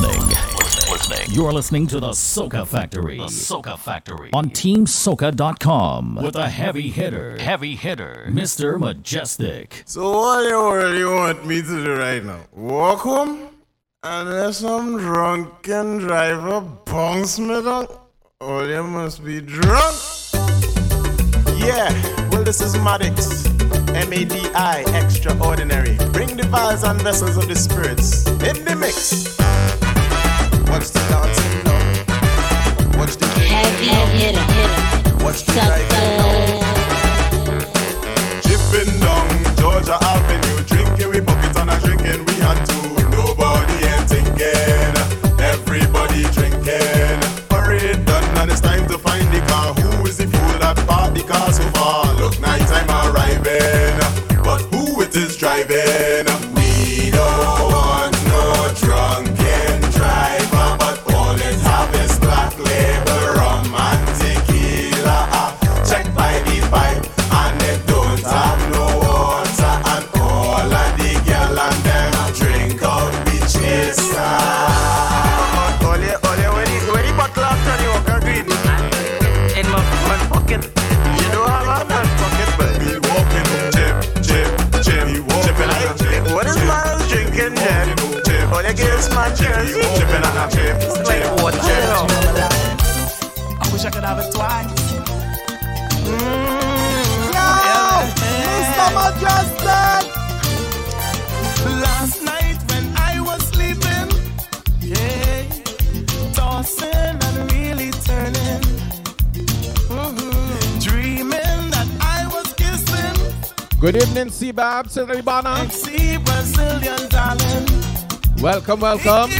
listening. listening. You're listening to the Soca Factory. The Soca Factory on TeamSoca.com with a heavy hitter, heavy hitter, Mr. Mejustik. So what do you really want me to do right now? Walk home and let some drunken driver bongs me down? Oh, you must be drunk. Yeah. Well, this is Maddox. M-A-D-I, extraordinary. Bring the vials and vessels of the spirits in the mix. Watch the dancing now. Watch the heavy hitter. hitter. Watch the diving now. Chipping down Georgia Avenue, drinking we buckets and a drinking we had two. Nobody ain't thinking, everybody drinking. Parade done and it's time to find the car. Who is the fool that parked the car so far? Look, night time arriving, but who it is driving? on. Chip. I wish I could have it twice. Mm, no! Mr. Mejustik! Last night when I was sleeping, yeah, tossing and really turning. Mm-hmm. Dreaming that I was kissing. Good evening, C Babs and C Brazilian darling. Welcome, welcome.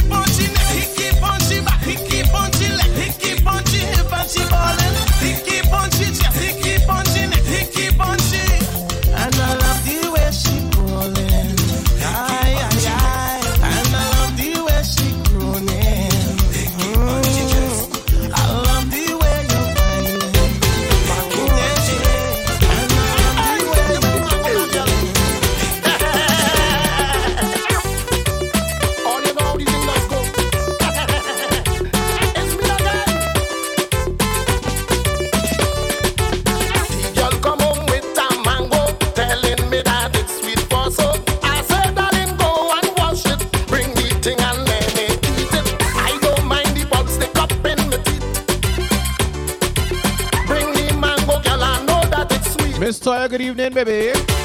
this Toya. Good evening, baby.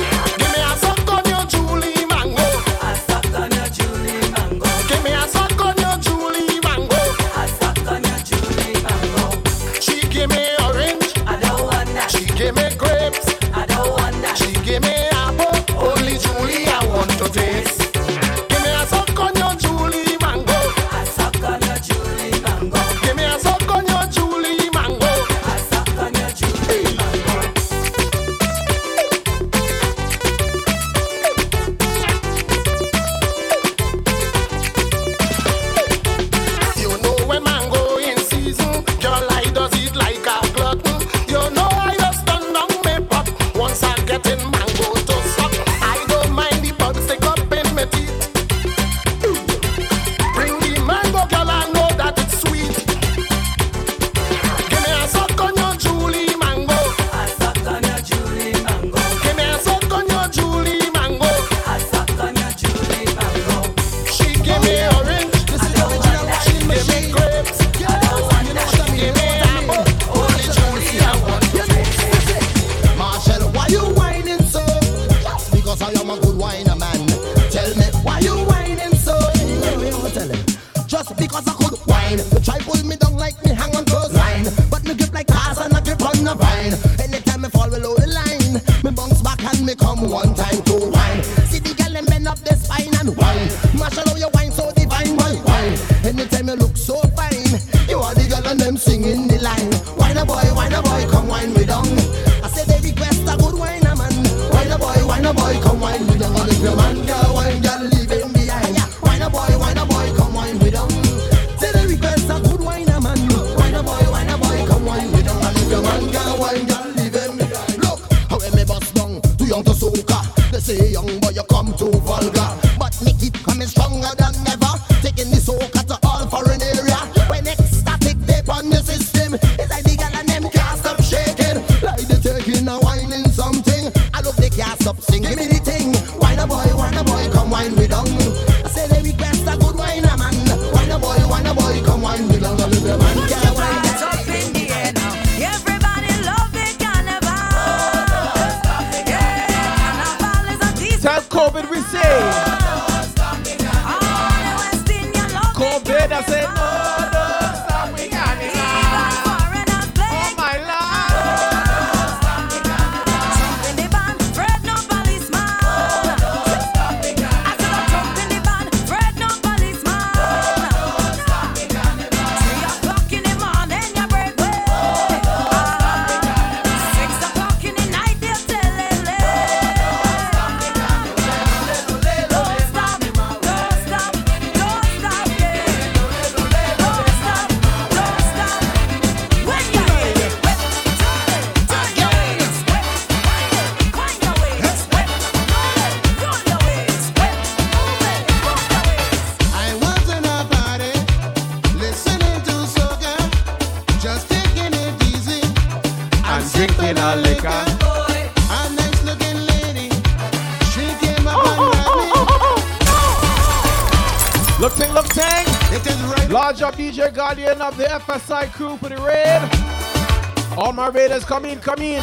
up the FSI crew for the raid. All my raiders, come in, come in.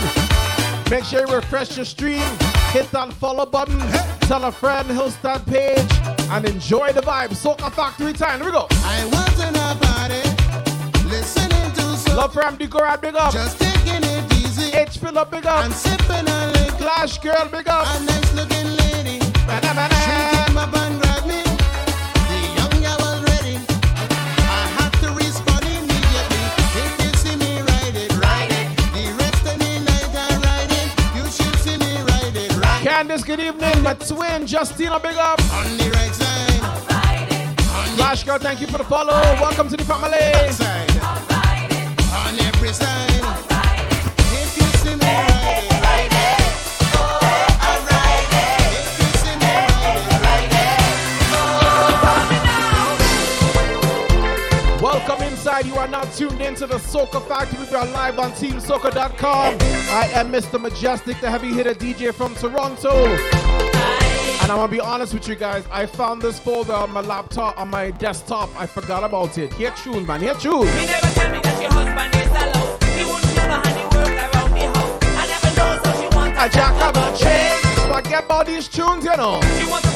Make sure you refresh your stream. Hit that follow button. Tell a friend, Hillstan page, and enjoy the vibe. Soca Factory time. Here we go. I was in a party, listening to so Love from Decorah, big up. Just taking it easy. H Philip, big up. I'm sipping on liquor. Clash Girl, big up. A nice looking lady. Ba-da-ba-da. Candice, good evening. My twin, Justina, big up. On the right side. Girl, thank you for the follow. Welcome to the family. tuned in to the Soca Factory. We are live on TeamSoca.com. I am Mr. Mejustik, the heavy hitter DJ from Toronto. And I'm gonna be honest with you guys. I found this folder on my laptop, on my desktop. I forgot about it. Here tune, man. Here tune. I jack up a chain. Forget about these tunes, you know.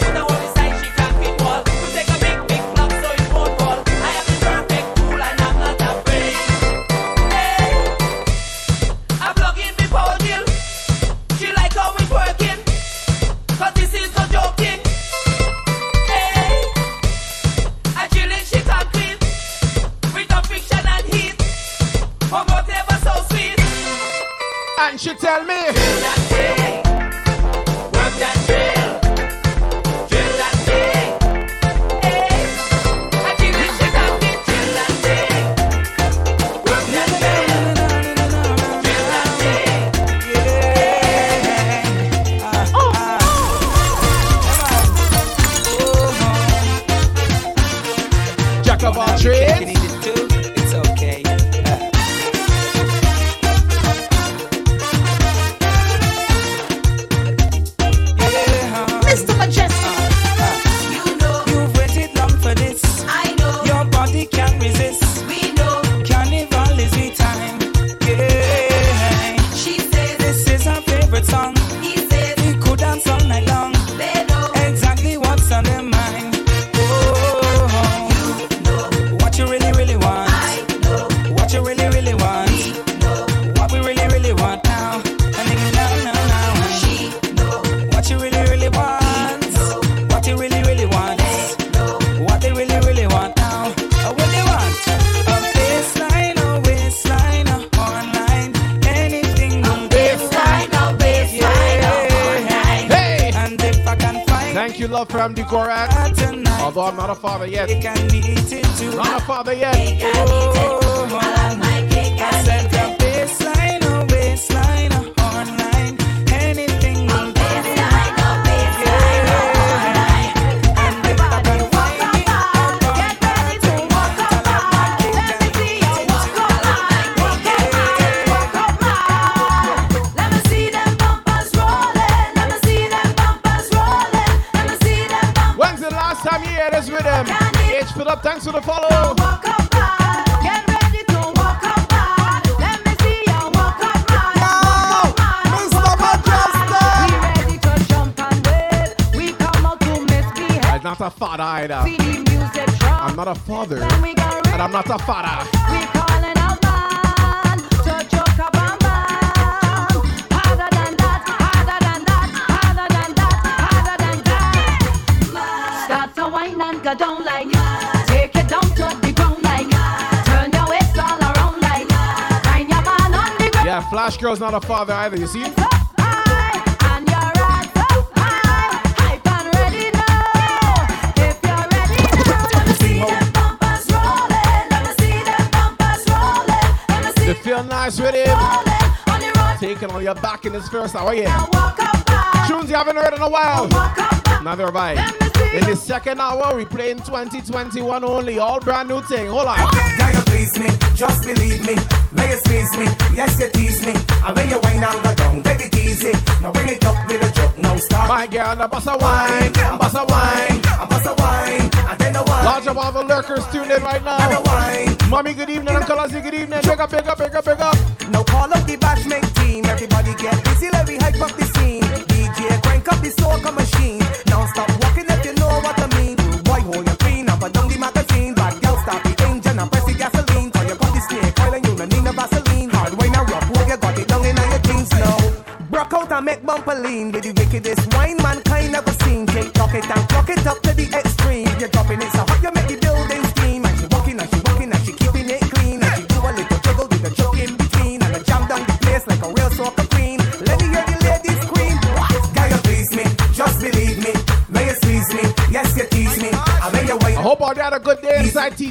not a father either, you see? You feel nice with him. Taking on your back in this first hour, yeah. Tunes you haven't heard in a while. Neither have I. In the second hour, we playing 2021 only, all brand new thing. Hold on. You please me, just believe me, you me. Yes, you tease me. And when you wine and go down, take it easy. Now bring it up with a joke, now stop. My girl, I bust a wine, I bust a wine, I bust a wine, and then a wine. Large of all the lurkers tuned in right now. And a wine. Mommy, good evening. Uncle Ozzy, good evening. Big up, big up, big up, big up.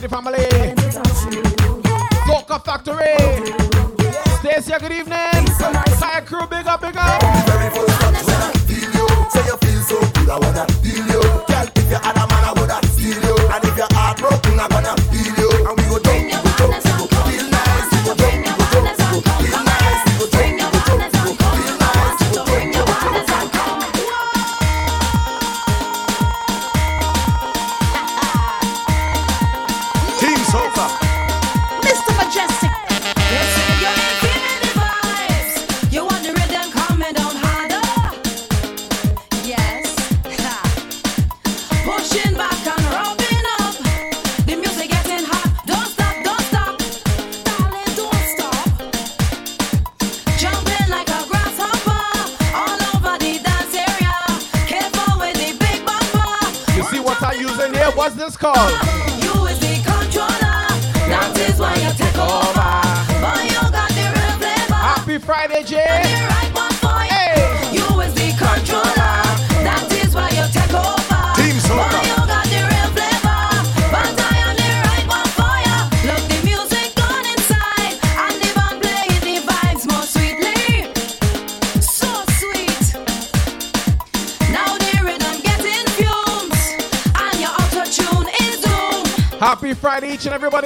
to the family.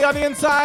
on the inside.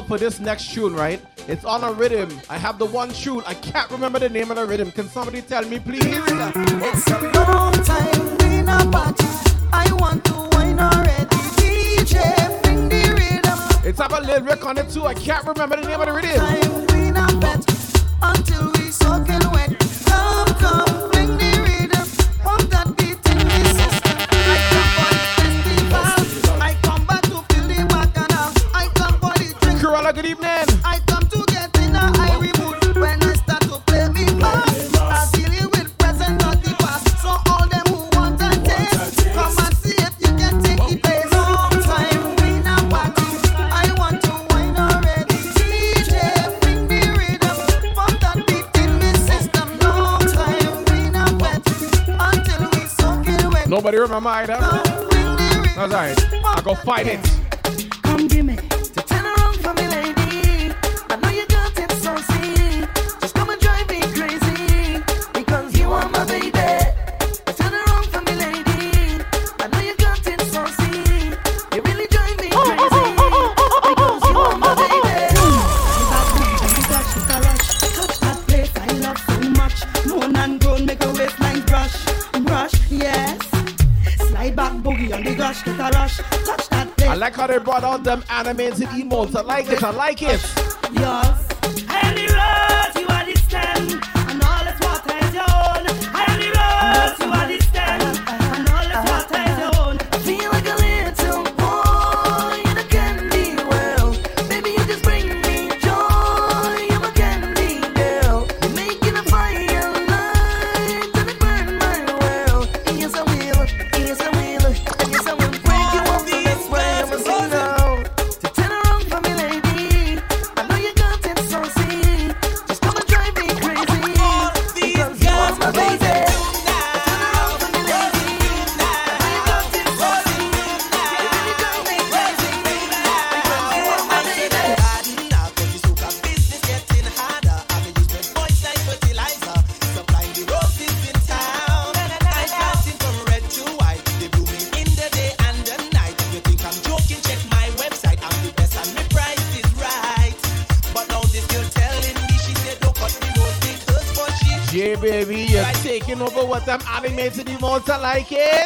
out for this next tune, right? It's on a rhythm. I have the one tune. I can't remember the name of the rhythm. Can somebody tell me, please? It's a long time in a party. I want to wine already. DJ, bring the rhythm. It's have a lyric on it too. I can't remember the name of the rhythm. But you my mind. That's right. I go fight it. all them animes and emotes. I like it, I like it. Yes. Some them animated emotes I like it.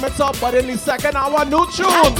comments up, but in the second hour, new tune.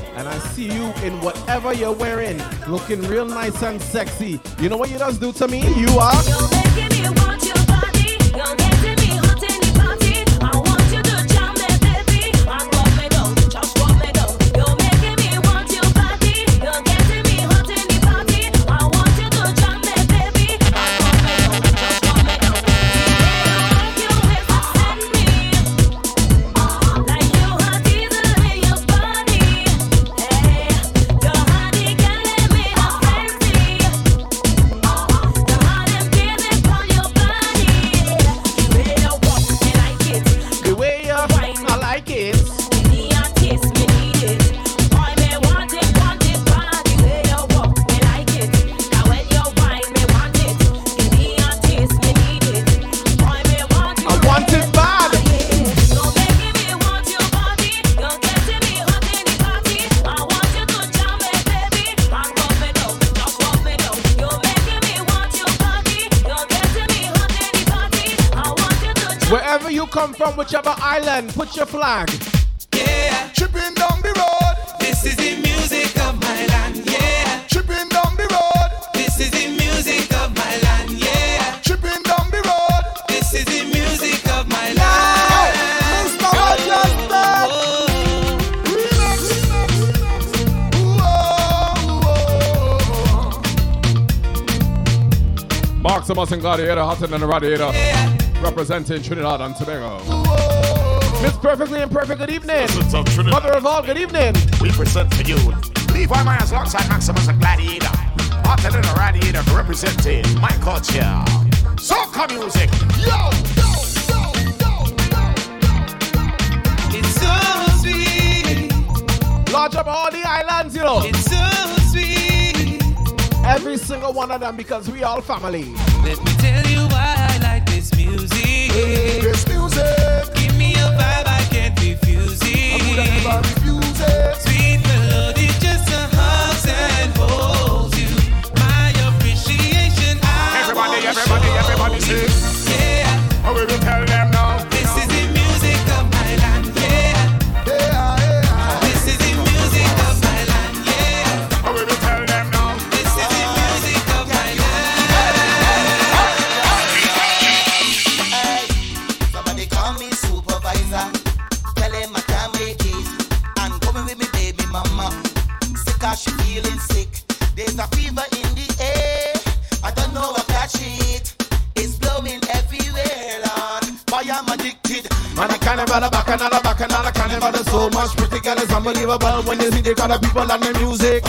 and I see you in whatever you're wearing, looking real nice and sexy. You know what you just do to me? You are. Gladiator, hotter than a radiator, representing Trinidad and Tobago. Miss Perfectly Imperfect, good evening. Mother of all, good evening. We present for you Levi Myers alongside Maximus and Gladiator, hotter than a radiator, representing my culture. Soca music, yo! Large up all the islands, you know. It's so sweet. Every single one of them because we all family tell you why I like this music. So much pretty girl is unbelievable when you see the kind of people and the music.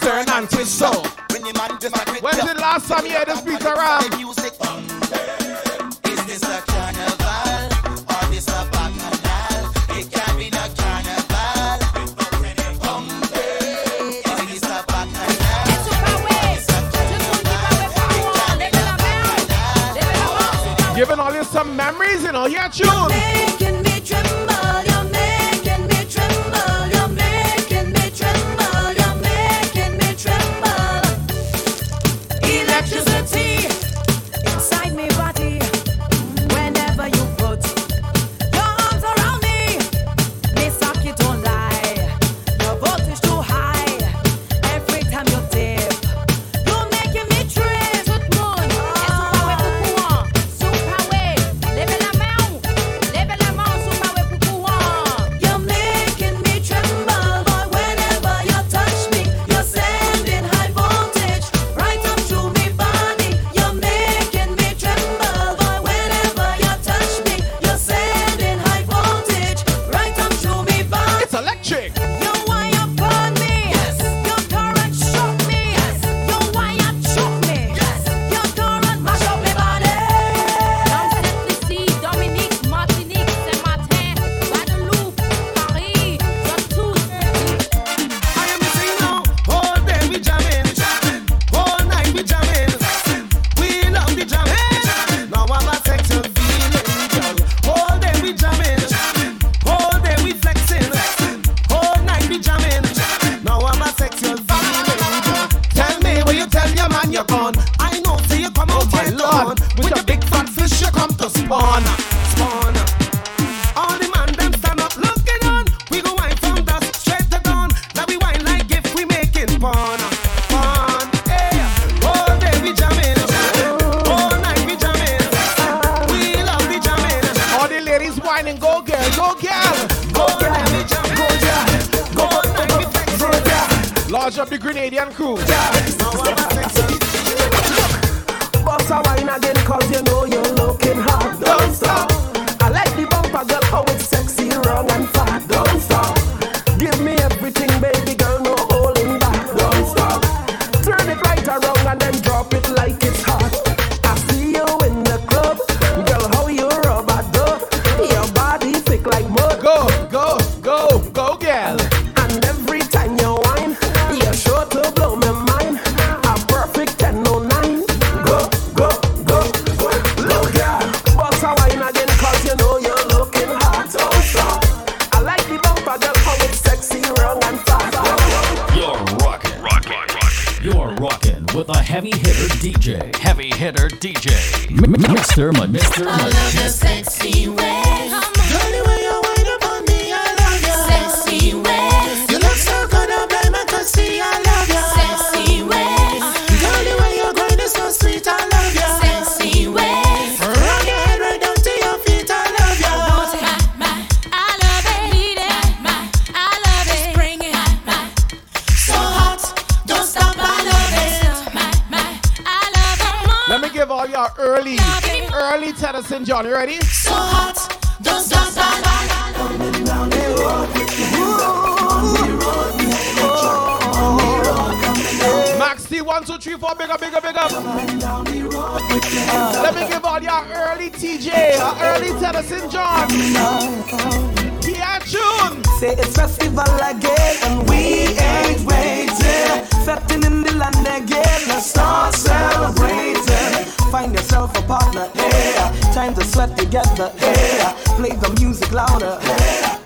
Turn and twist so. When the man just like When's the last time you heard this beat around? Canadian crew. Yeah. Bossa wine again, Thurman. Miss Sean, you ready? So hot, don't stop, stop, stop. Coming down the road with your hands up. On the road one, two, three, four, bigger, bigger, bigger. Let me give all y'all early TJ, uh, early Tennyson John. Yeah, June. Say it's festival again and we ain't. together. Play the music louder.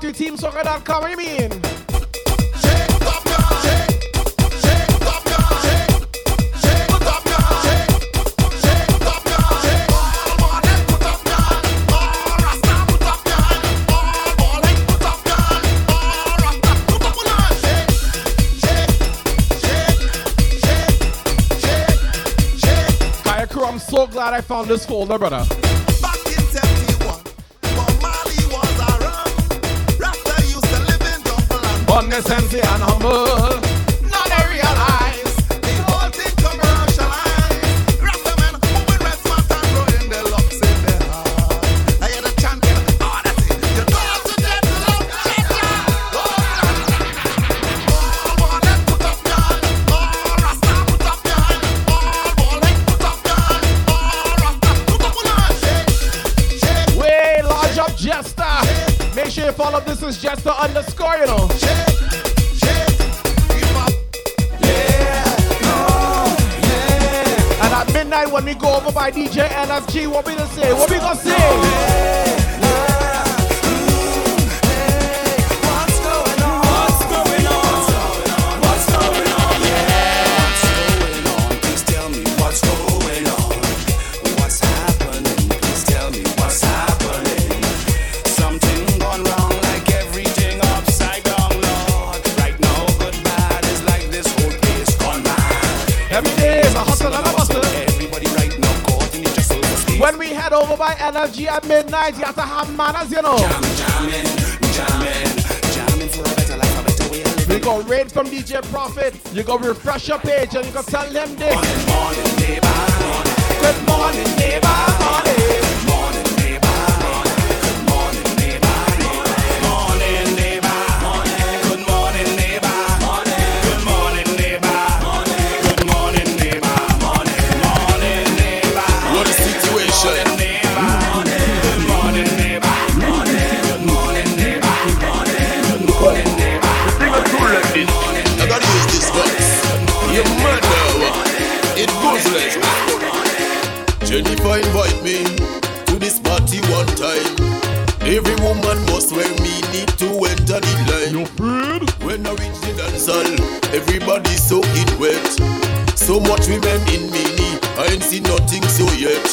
back to teamsoca.com. What do you mean? I'm so glad I found this folder, brother. G, what we to say? By at midnight. You have to have manners, you know. We go raid from DJ Profit. You go refresh your page and you go tell them this. Morning, morning, neighbor. Good morning, neighbor. Jennifer invite me to this party one time. Every woman must wear me need to enter the line. When I reach the dance hall, everybody soaking wet. So much women in mini, I ain't seen nothing so yet.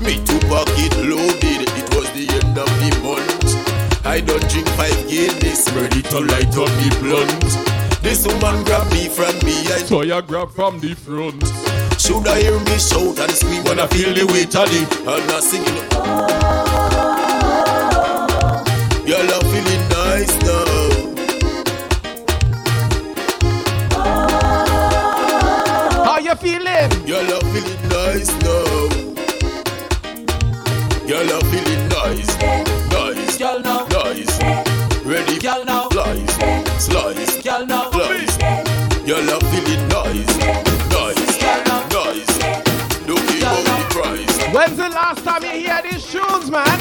Me two pocket loaded, it was the end of the month. I don't drink five Guinness, ready to light up the blunt. This woman grabbed me from me, behind, so I grab from the front. Should I hear me shout and scream when I feel the weight of it? And I singing. Y'all are feeling nice now. How you feeling? Y'all last time you hear these tunes, man?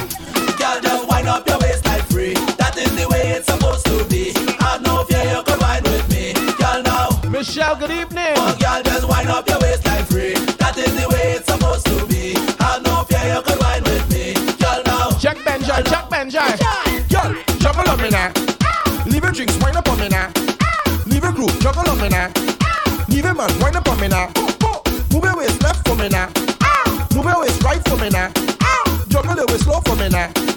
Girl, just wind up your waist like free. That is the way it's supposed to be. I know fear you can wine with me. Girl, now. Michelle, good evening. Oh, girl, just wind up your waist like free. That is the way it's supposed to be. I know fear you can wine with me. Girl, now. Check Benjai, check Benjai. Girl, juggle on me now. Leave your drinks, wind up on me now. Leave your group, juggle on me now. Leave your man, wind up on me now. Move your waist left for me now. Right for me now. Juggle the waist slow for me now.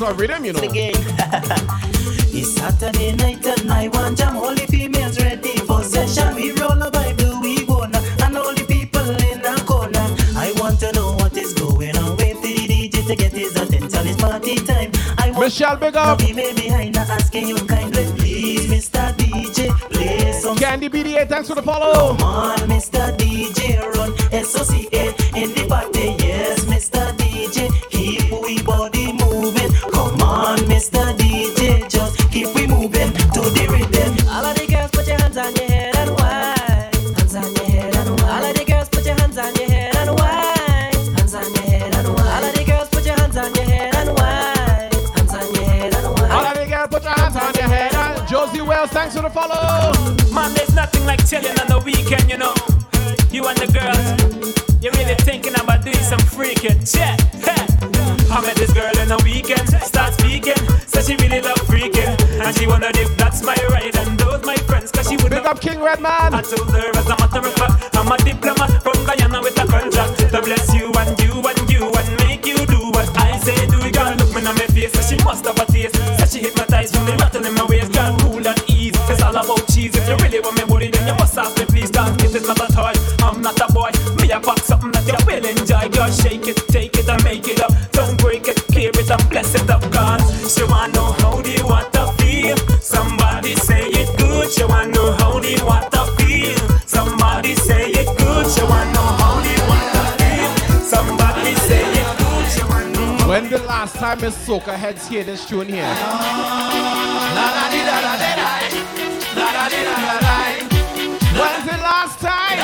Was a rhythm, you know. It's Saturday night and I want jam. All the females ready for session. We roll a Bible, we gonna, and all the people in the corner. I want to know what is going on. For the DJ to get his attention. It's party time. I want Michelle, big up. Be behind her asking you kindly, please, Mr. DJ, play some. Candy BDA, thanks for the follow. Thanks for the follow. Man, there's nothing like chilling on the weekend, you know. You and the girls, you're really thinking about doing some freaking shit. I met this girl in the weekend, start speaking, said she really love freaking, and she wondered if that's my right and those my friends, cause she would Big up King Redman. I told her as a matter of fact, I'm a diplomat from Guyana it good. Know how do you want feel. Somebody say it good. She wanna know how do you want feel. Somebody say it good. She wanna know. When the last time Miss Soca heads hear this tune here? When's the last time?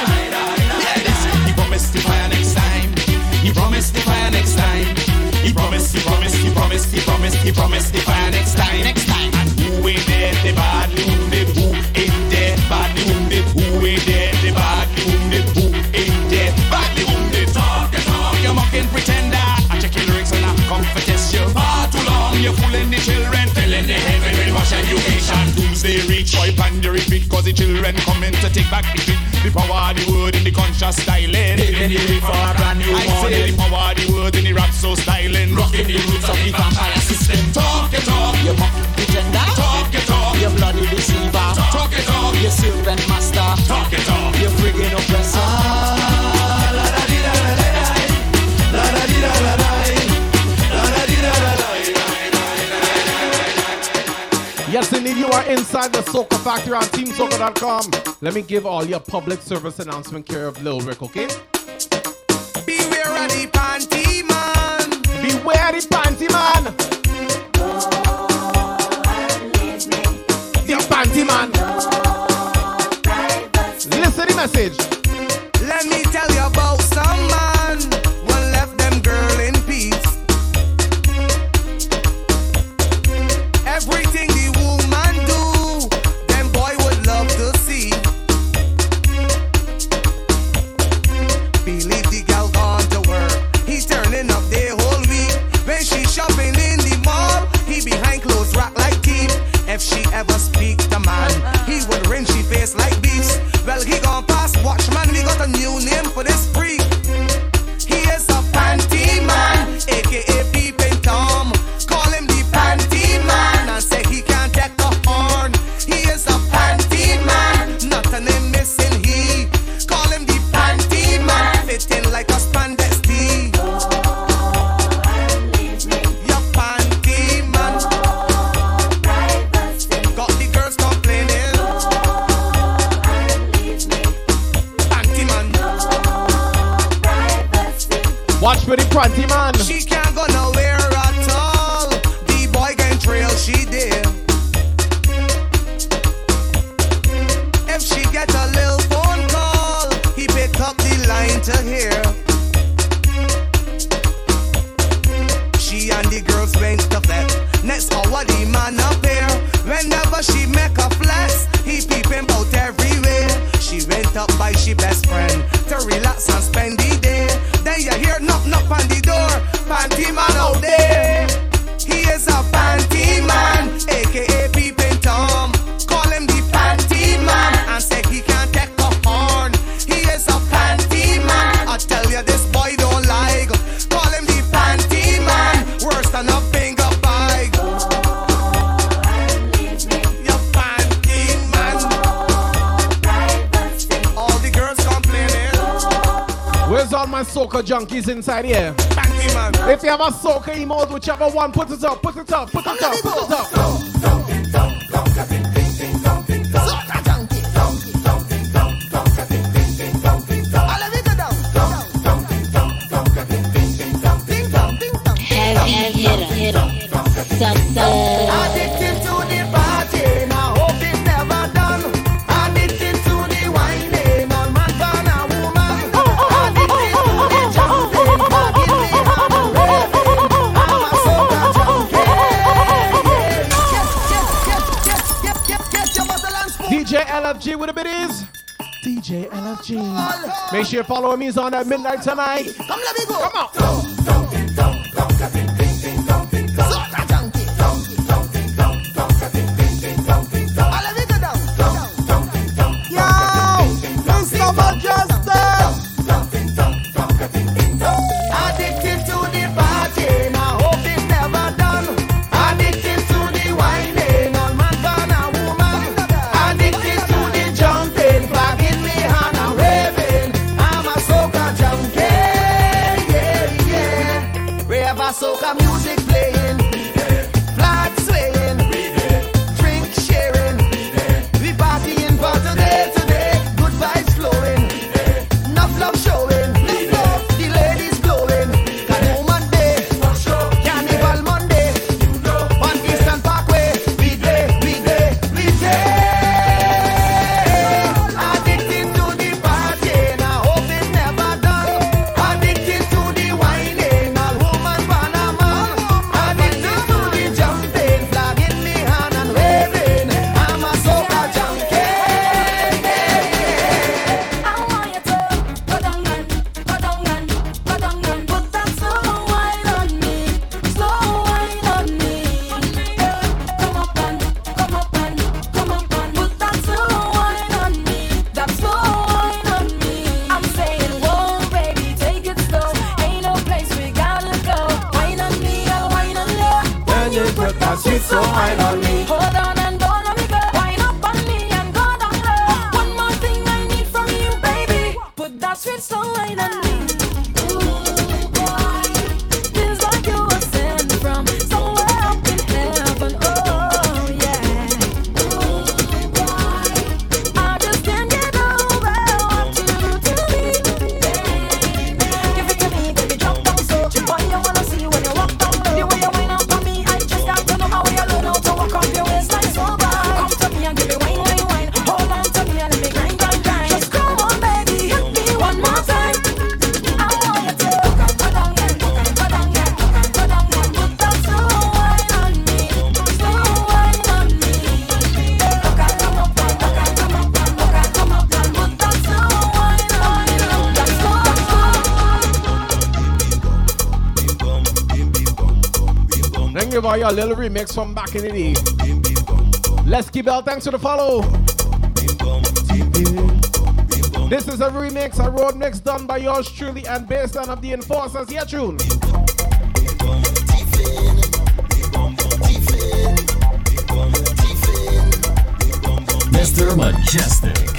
He promised to fire next time. He promised to fire next time. He promised, he promised, he promised, he promised, he promised to fire wounded. Who ain't there? The wounded. Who ain't there? Badly wounded. Talk the talk, you mocking pretender. I check your lyrics and I come for test you. Far too long, you're fooling the children. Filling the heaven with much education. Wipe and you repeat. Cause the children coming to take back the beat. The power of the word in the conscious styling. Giving the beat for a brand new I say the power of the word in the rap so styling. Rocking the roots of the vampire system. Talk it talk, you mock pretender. Talk it talk, you bloody deceiver. Talk it talk, you serpent master. Talk it talk, you friggin' oppressor. Are inside the Soca Factory on TeamSoca.com. Let me give all your public service announcement care of Lil Rick, okay? Beware of the panty man. Beware the panty man. The panty man. Listen to the message. soca junkies inside here. If you have a soca emote, whichever one, put it up, put it up, put it up, put it up. Put it up. Make sure you follow me on at midnight tonight. Come, let me go. Come on. Go. remix from back in the day. Let's keep out. Thanks for the follow. This is a remix, a road mix done by yours truly and based on of the enforcers. Yeah, tune. Mr. Mejustik.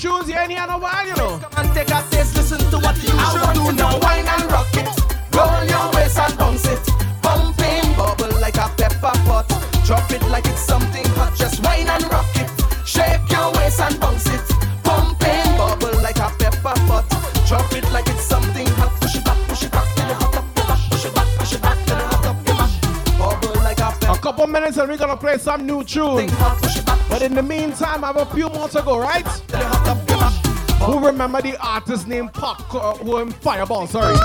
tunes you ain't hear no you know. Come and take a taste, listen to what you should do now. Wine and rock it, roll your waist and bounce it. Pumping bubble like a pepper pot, drop it like it's something hot. Just wine and play some new tune. But in the meantime, I have a few more to go, right? Who remember the artist named Pop, uh, who in Fireball, sorry.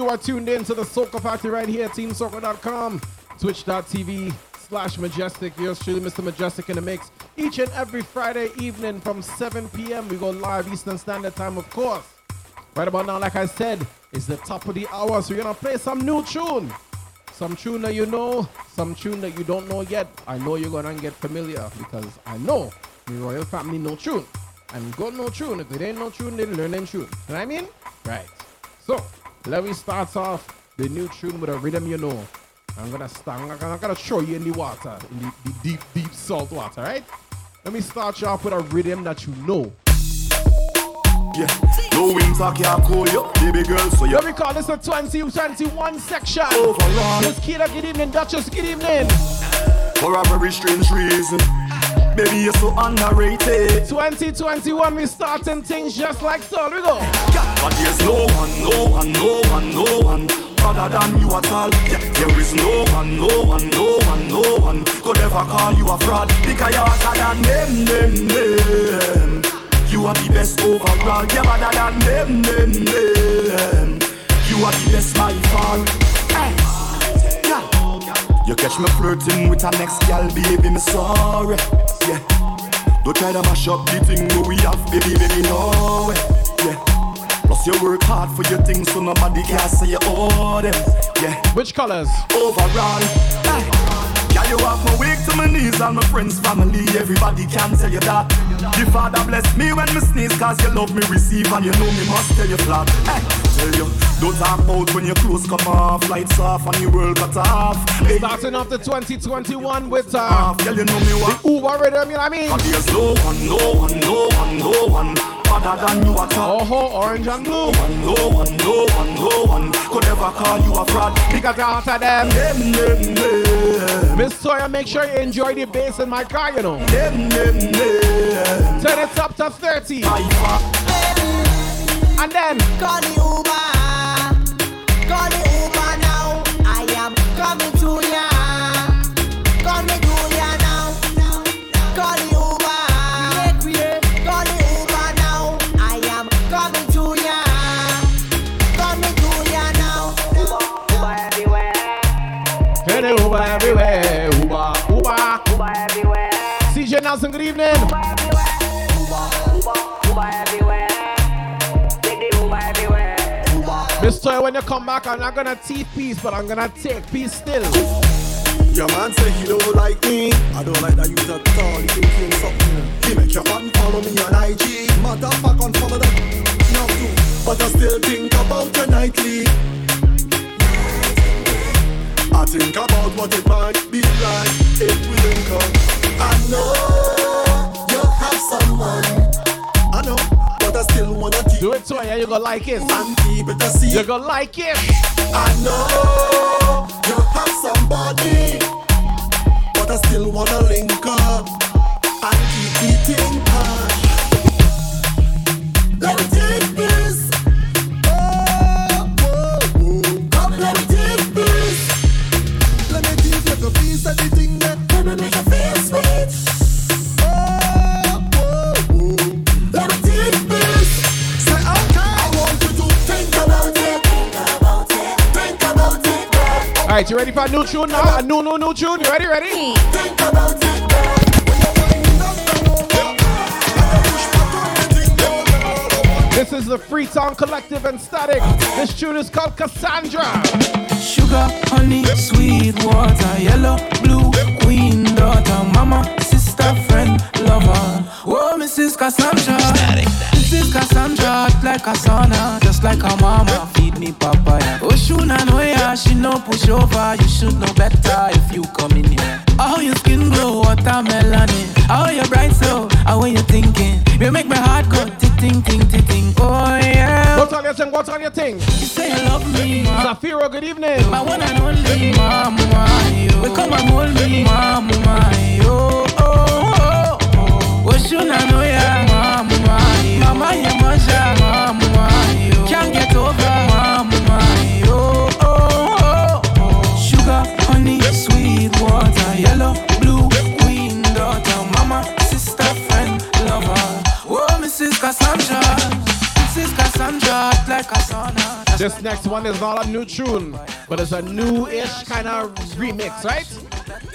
You are tuned in to the Soca Factory right here, teamsoca.com, twitch.tv slash mejustik. Yours truly, Mr. Mejustik in the mix. Each and every Friday evening from 7 p.m. We go live Eastern Standard Time, of course. Right about now, like I said, it's the top of the hour, so we're gonna play some new tune. Some tune that you know, some tune that you don't know yet. I know you're gonna get familiar because I know the royal family know tune. And got no tune. If they ain't no tune, they learn them tune. You know what I mean? Let me start off the new tune with a rhythm you know. I'm gonna start. I'm gonna, I'm gonna show you in the water, in the, the deep, deep salt water, right? Let me start you off with a rhythm that you know. Yeah, no winter can cool you, baby girl. So you Let me call this a 2021 section. Overrun. Miss Kida, good evening. Duchess, good evening. for a very strange reason. Baby, you're so underrated. 2021, we starting things just like so. We go. But there's no one, no one, no one, no one other than you at all. Yeah, there is no one, no one, no one, no one could ever call you a fraud because you're hotter than them, them, them. You are the best overall. You're better than them, them, them. You are the best by far. Yeah. You catch me flirting with a next gal, baby, me sorry. Yeah. Don't try to mash up the thing we have, baby, baby, no. Yeah. Plus you work hard for your things, so nobody can say you owe them. Yeah. Which colors? Overall. Hey. Yeah, you have my wake to my knees and my friends, family, everybody can tell you that. The Father bless me when me sneeze, cause you love me receive and you know me must tell you flat. Hey, tell you, don't talk about when your clothes come off, lights off and your world cut off. Hey, Starting off the 2021 with uh, girl, you know me what? the Uber rhythm, you know what I mean? But there's no one, no one, no one, no one other than you at all. Oh, orange and blue. No one, no one, no one, no one could ever call you a fraud. Because you're hotter than Them, them, them. Miss Sawyer, make sure you enjoy the bass in my car, you know. Them, them, them. Turn it up to 30. And then Call the Uber. Coming to ya come to ya now. Uber So when you come back, I'm not gonna take peace, but I'm gonna take peace still. Your man say he don't like me. I don't like that you talk all. You think you something? He make your man follow me on IG. Motherfucker, unfollow that. Now too, but I still think about you nightly. I think about what it might be like if we link up. I know you have someone still wanna keep. Do it to her, you gonna like it. And keep it a secret. You gonna like it. I know you have somebody, but I still wanna link up and keep it in girl. All right, you ready for a new tune now? A new, new, new tune. You ready? Ready? This is the Freetown Collective and Static. This tune is called Cassandra. Sugar, honey, sweet water, yellow, blue, queen, daughter, mama, sister, friend, lover. Oh, Mrs. Cassandra. Mrs. Cassandra, like a sauna, just like her mama. Feed me papaya. Oh, Shuna, no, yeah, she no push over. You should know better if you come in here. How your skin glow, watermelon. How you bright so, how you thinking? You make my heart go ting ting ting ting. Oh. What's on your thing? What's on your thing? You say you love me. Zafiro, good evening. My one and only mama, yo. We come and hold me, mama, yo. Oh, oh, oh. Shuna no ya, mama, yo. Mama, mama, yo. Can't get This next one is not a new tune, but it's a new-ish kind of remix, right?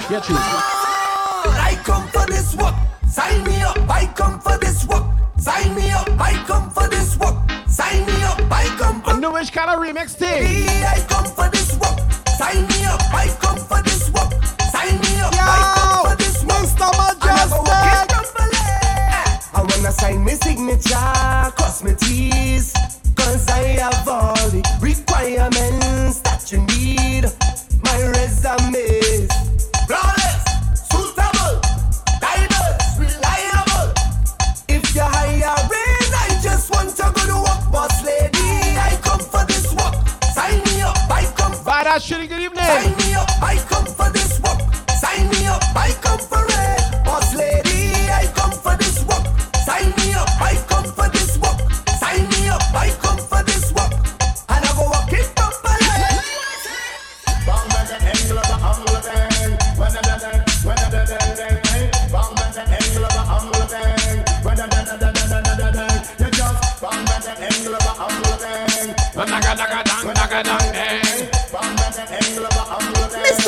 Get you. I come for this work. Sign me up. I come for this work. Sign me up. I come for this work. Sign me up. I come for a newish kind of remix thing. I come for this work. Sign me up. I come for this work. Sign me up. I come for this work. Mr. Mejustik. I wanna sign my signature, cross my T's. Cause I have all the requirements that you need. My resume flawless, suitable, diverse, reliable. If you're hiring, I just want to go to work, boss lady. I come for this work. Sign me up, I come for that good evening. Sign me up, I come for this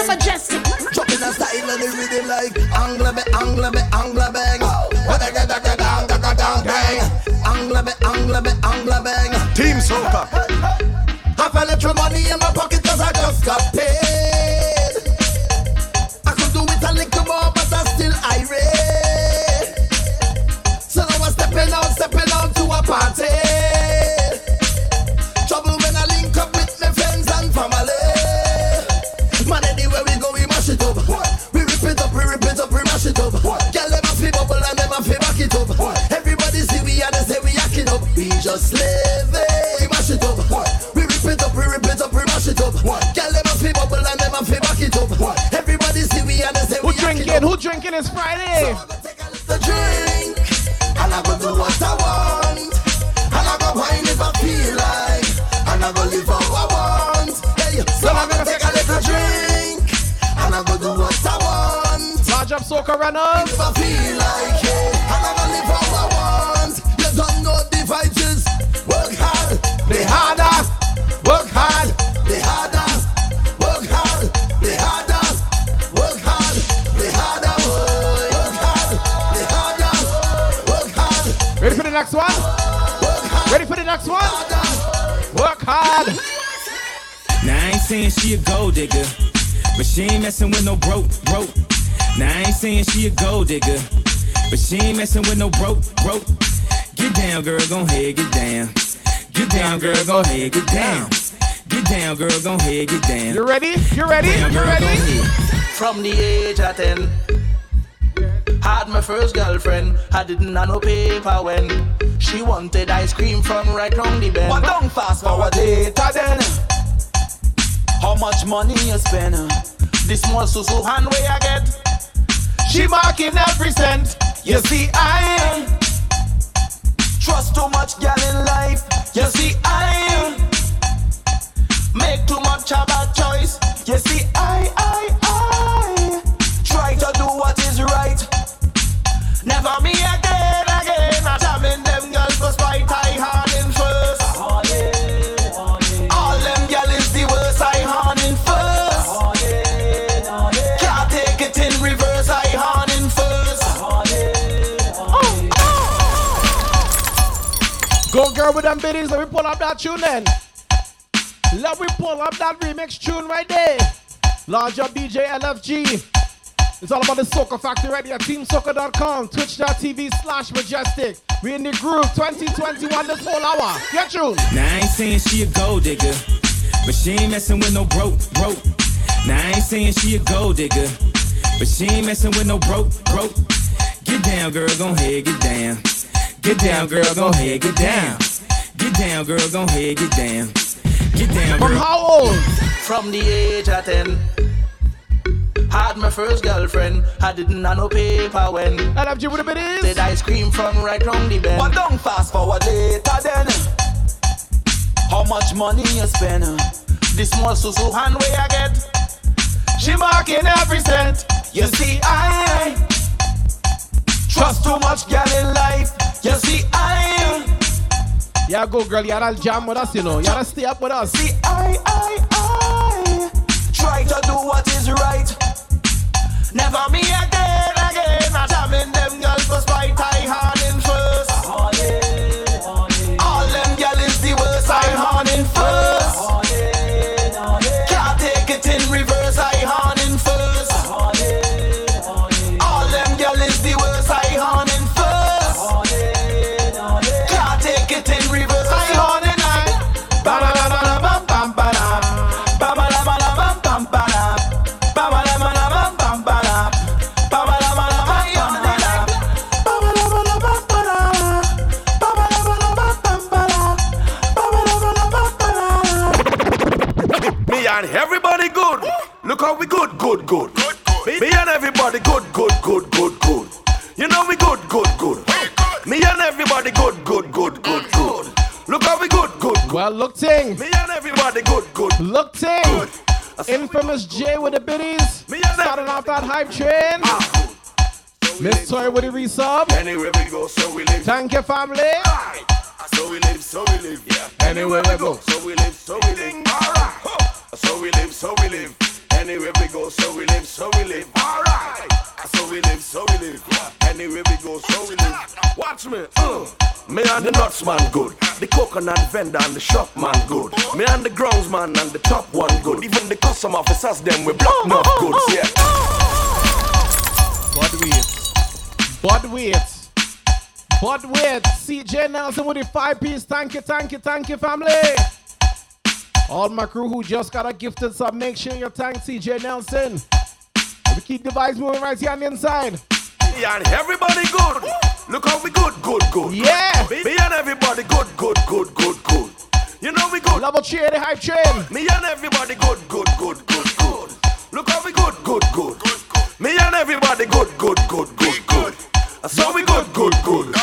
Mr. Mejustik. Drop a style and the rhythm like Angla be, Angla be, Angla bang. Wada ga da ga dang, da ga dang bang. Angla be, Angla be, Angla bang. Team Soca. Have a little money in my pocket cause I just got paid. Just live it. We mash it up. We rip it up, we rip it up, we mash it up. Girl, them a bubble and them a back it up. Everybody see we and they say Who we yack it drinking? up. Who drinking? It's Friday. The drink, and I go do what I want, and I go wine if I feel like, and I go live how I want. Hey, so I'm gonna take a little drink, and I go do what I want. Large up soca runners. If I feel like it, and I go live how hard, Work hard. the harder, work hard, the harder, work hard, the harder, work hard, the harder, work hard. Ready for the next one? Ready for the next one? Work hard. Now I ain't saying she a gold digger, but she ain't messing with no broke, broke. Now I ain't saying she a gold digger, but she ain't messing with no broke, broke. Get down, girl, gon' ahead, get down. Get down, girl, gon' ahead, get down. Get down, girl, gon' ahead, get down. You ready? You ready? Down, You girl, ready? From the age of 10, had my first girlfriend. I didn't have no paper when. She wanted ice cream from right round the bend. But don't fast forward later then. How much money you spend? This small susu hand where I get. She marking every cent. You see, I trust too much gal in life. You see, I uh, make too much of a choice. You see, I, I, I try to do what is right. Never me girl with them biddies, let me pull up that tune then. Let me pull up that remix tune right there. Large up DJ LFG. It's all about the Soca Factory right here. Twitch.tv slash mejustik. We in the groove 2021 this whole hour. Get you. Now I ain't saying she a gold digger, but she ain't messing with no broke, broke. Now I ain't saying she a gold digger, but she ain't messing with no broke, broke. Get down, girl, gon' head, get down. Get down, girl, go ahead, get down. Get down, girl, go ahead, get down. Get down, girl. From how old? From the age of 10. Had my first girlfriend. I didn't have no paper when. LFG with a bit is. Did ice cream from right round the bend. But don't fast forward later then. How much money you spend? This small susu hand where I get. She marking every cent. You see, I trust too much gal in life. You see, I Yeah, go girl, you gotta jam with us, you know. You gotta stay up with us. See, I, I, I try to do what is right. Never me again, again. I'm jamming them girls for spite. I hard in first. Look how we good, good, good. Me, me and everybody good, good, good, good, good. You know we good, good, good. Me and everybody good, good, good, good, good. Look how we good, good, good. Well, look ting. Me and everybody good, good. Look ting. Infamous J with the biddies. Me and Starting off that hype train. Ah. Miss Toy with the resub. Anywhere we go, so we live. Thank you, family. Ah, so we live, so we live. Yeah. Anywhere we go, so we live, so we live. Alright. Ah, so we live, so we live. Anywhere we go, so we live, so we live. Alright. So we live, so we live. Anywhere we go, so we live. Watch me. Uh. Me and the nuts man good. The coconut vendor and the shop man good. Me and the grounds man and the top one good. Even the custom officers them we block enough goods. Yeah. Bud wait. Bud wait. Bud wait. CJ Nelson with the five piece. Thank you, thank you, thank you, family. All my crew who just got a gifted sub, make sure you thank CJ Nelson. We keep the vibes moving right here on the inside. Me and everybody good. Look how we good, good, good. Yeah. Me, and everybody good, good, good, good, good. You know we good. Level cheer the hype train. Me and everybody good, good, good, good, good. Look how we good, good, good. Me and everybody good, good, good, good, good. So we good, good, good.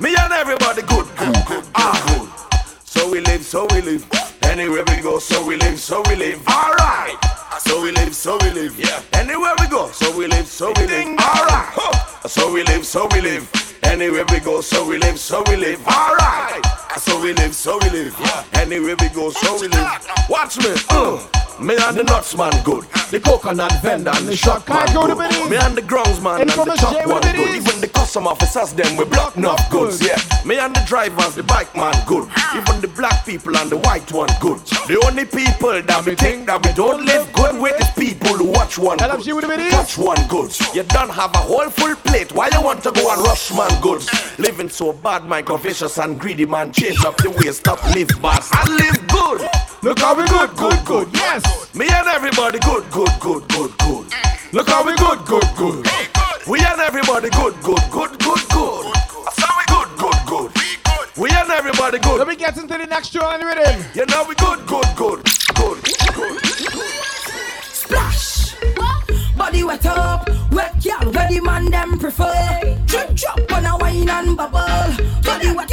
Me and everybody good, good, good, ah, good. So we live, so we live. Anywhere we go, so we live, so we live. Alright. So we live, so we live. Yeah. Anywhere we go, so we live, so we live. Alright. So we live, so we live. Anywhere we go, so we live, so we live. Alright. So we live, so we live. Yeah. Anywhere we go, so we live. Watch me. Uh. Me and the nuts man good. The coconut vendor and the shop man good. Me and the grounds man and the J one good. Even the custom officers them we block enough goods. Yeah. Me and the drivers, the bike man good. Even the black people and the white one good. The only people that we think that we don't live good with is people who watch one good. Watch one good. You don't have a whole full plate. Why you want to go and rush man goods? Living so bad, my vicious and greedy man. Change up the way, stop live bad and live good. Look how we good, good, good. Yes. Me and everybody good, good, good, good, good. Look how we good, good, good. We and everybody good, good, good, good, good. That's how we good, good, good. We and everybody good. Let me get into the next tune on the rhythm. You know we good, good, good, good, good. Splash. Body wet up, wet girl, where the man them prefer. Drip drop on a wine and bubble. Body wet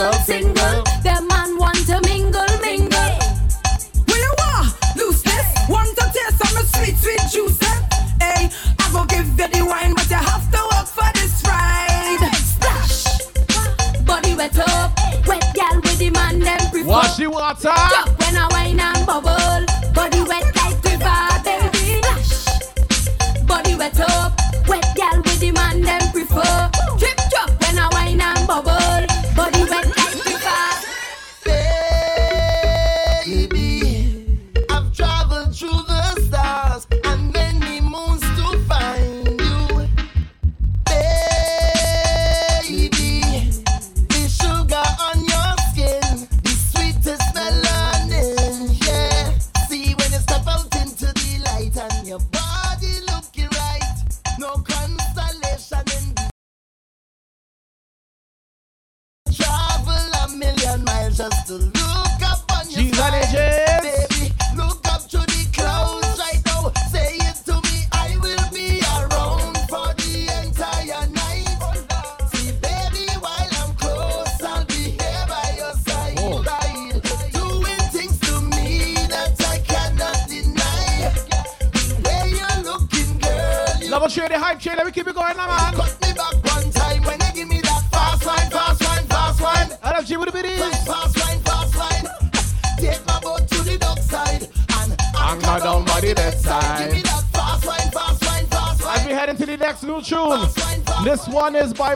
single, single.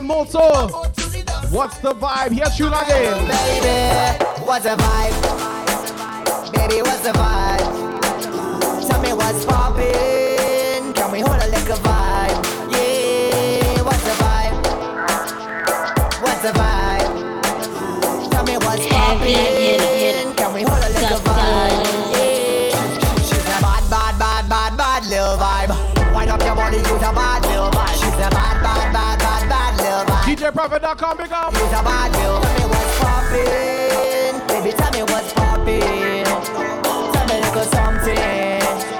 Moto. What's the vibe? Here tune again. Baby, DJProfit.com, big up. Use a bad little. Tell me what's poppin'. Baby, tell me what's poppin'. Tell me little something.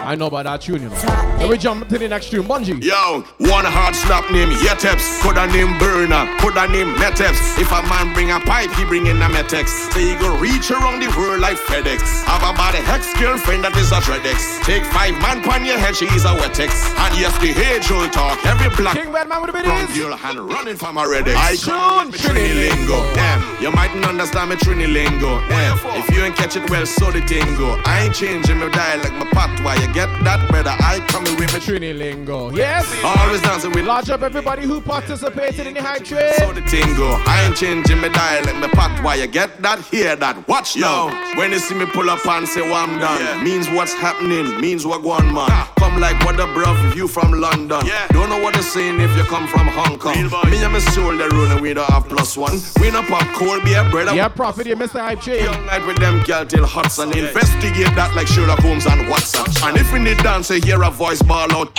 I know about that tune, you know. Then we jump to the next tune. Bungie. Yo, one hard slap name Yeteps, coulda name Burner, coulda name Meteps. If a man bring a pipe, he bring in a Metex. So he go reach around the world like FedEx. Have a body ex girlfriend that is a Dreadex. Take five man pon your head, she is a Wetex. And yes, the age old talk, every black King Batman with brown is. girl hand running from a Redex. I come with me Trini lingo. Damn, you mightn't understand me Trini lingo. Damn, if you ain't catch it well, so the tingo. I ain't changing my dial like my patois. You get that, brother? I coming with me Trini lingo. Yes. Always dancing with Large up everybody who participated in the hype train. so the tingo. I ain't changing my dial like my patois. You get that? Hear that? Watch now. When you see me pull up and say, well, I'm done. Means what's happening. Means what going man. Come like what the bruv if you from London. Yeah. Don't know what they're saying if you come from Hong Kong. Me and my soul they rule and we don't have plus one. We no pop cold beer, brother. Yeah, profit you missed the hype chain. Young night with them girl till Hudson. Investigate that like Sherlock Holmes and Watson. And if we need dance, I hear a voice ball out.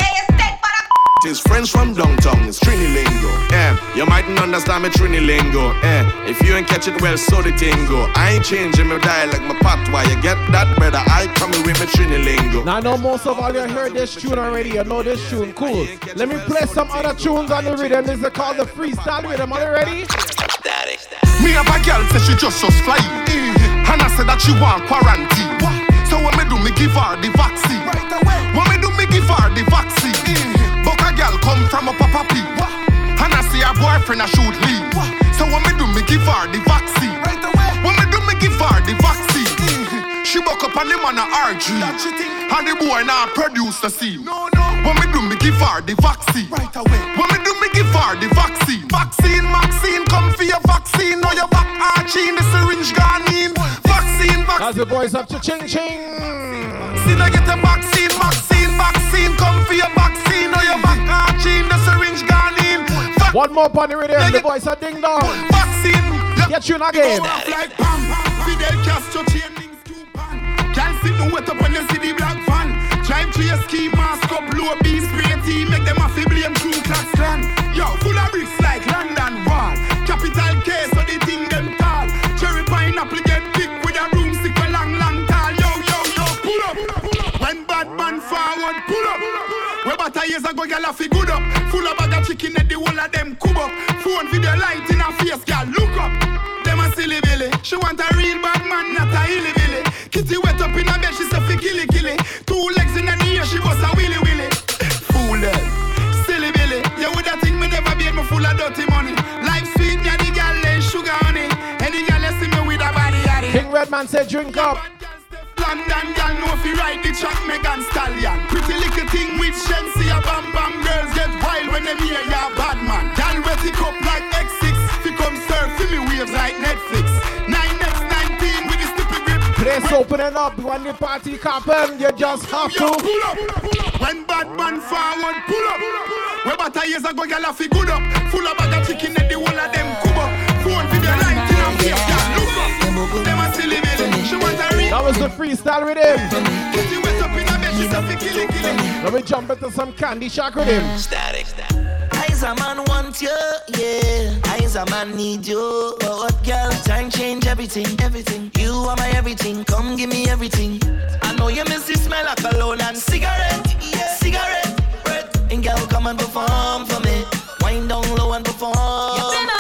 His friends from downtown, it's Trini lingo. Eh, you mightn't understand me Trini lingo. Eh, if you ain't catch it well, so the tingo. I ain't changing my dial like my patois. You get that, better, I coming with my Trini lingo. Now I know most of all you heard this tune already. You know this tune, cool. Let me play some other tunes on the rhythm. This is called the freestyle rhythm. Are you ready? Me have a girl say she just just fly. And I said that she want quarantine. So when me do me give her the vaccine. When me do me give her the vaccine. But a girl come from a papa P. And I see her boyfriend a shoot leave. So when me do me give her the vaccine. Right away. When me do me give her the vaccine. Mm-hmm. She buck up on the man a RG. And the boy now produce the scene. When me do me give her the vaccine. Right away. When me do me give her the vaccine. Vaccine, vaccine, come for your vaccine. Now your back arching, the syringe gone in. Vaccine, vaccine. As the boys up to ching ching. Vaccine, I get a vaccine, vaccine, Come for your your back arching, the syringe gone in. One more upon the rhythm. The boys are ding dong. Vaccine, Get you again. Like Pam. Fidel Castro chain links coupon. Can't sit no wet up when you see the black van. Drive to your ski mask up, low B years ago, gyal a fi good up. Full of bag of chicken and the whole of them cub up. Phone video light in her face, gyal look up. Them a silly billy. She want a real bad man, not a hilly billy. Kitty wet up in her bed, she say fi killy killy. Two legs in the ear, she bust a willy willy. Fool them. Silly billy. You woulda think me never beat me full of dirty money. Life sweet, me a the lay sugar honey. Any you see me with a body. King Redman said drink up. London girl know if you ride the track Megan Stallion. Pretty little thing with Shensi a bam bam Girls get wild when them hear ya bad man. Girl wet it up like X6 Fi come surf me waves like Netflix. 9x19 with the stupid grip. Place opening up when the party happen. You just have Yo, to. pull up When bad man forward pull up Where about years ago girl a fi good up. Full of bag of chicken and the whole of them cub That was the freestyle rhythm. Kitty wet up in her bed She say fi killy killy Let me jump into some candy shack rhythm. Static. Eyes a man want you, yeah. Eyes a man need you. But what girl, time change everything, everything. You are my everything, come give me everything. I know you miss the smell of cologne and cigarette, yeah. Cigarette, breath. And girl, come and perform for me. Wind down low and perform.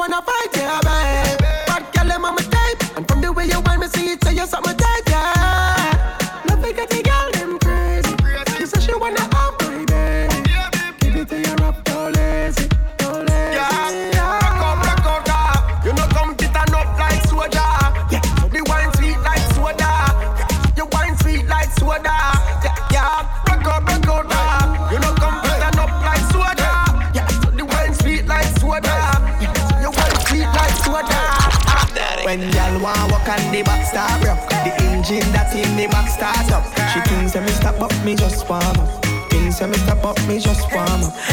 Wanna fight,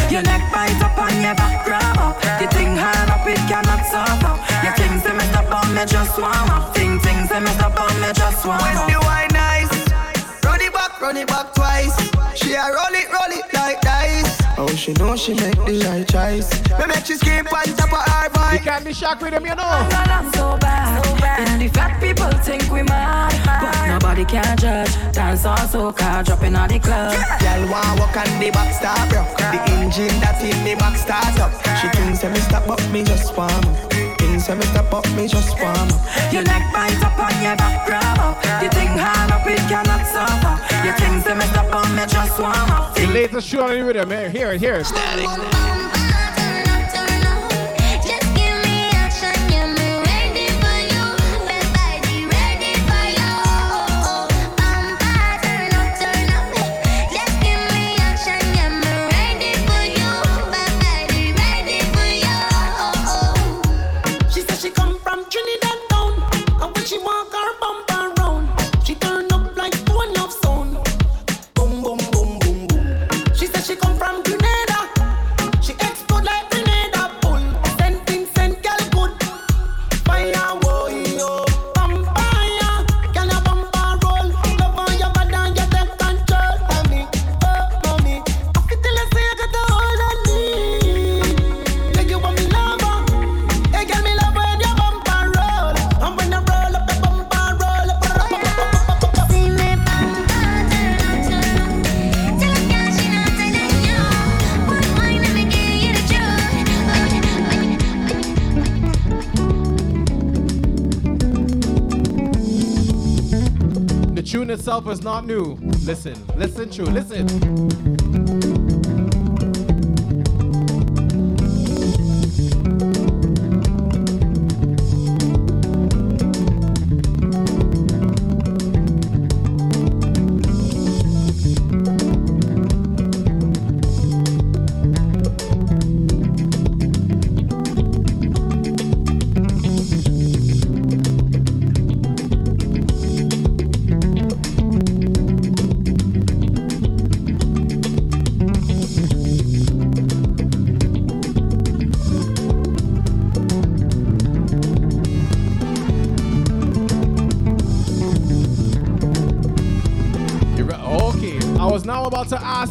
Your neck bite up and your back grab up. You think hard up, it cannot stop up. Your things say me stop on me just warm up. Thing things say me stop on me just warm When up. the wine nice Run it back, run it back twice She a roll she know she make the right choice Me make she scream on top of her voice You can't be shocked with him, you know I'm so bad. And the fat people think we mad, but nobody can judge. Dance all soca, dropping on the club. Y'all want walk on the back start rock The engine that in the back start up She thinks that me stop up, me just warm up Things that me stop up, me just warm up Your neck bite up and your back grab up. You think hard up, it cannot stop up. Your things say me stop on me just warm up. The latest show on the rhythm. eh? Hear it, is not new. Listen, listen, true, listen.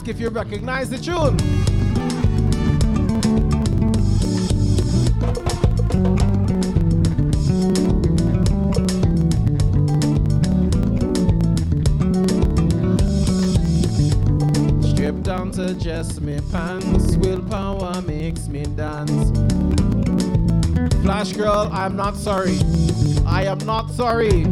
Ask if you recognize the tune. Strip down to just me pants, willpower makes me dance. Flash girl, I'm not sorry. I am not sorry.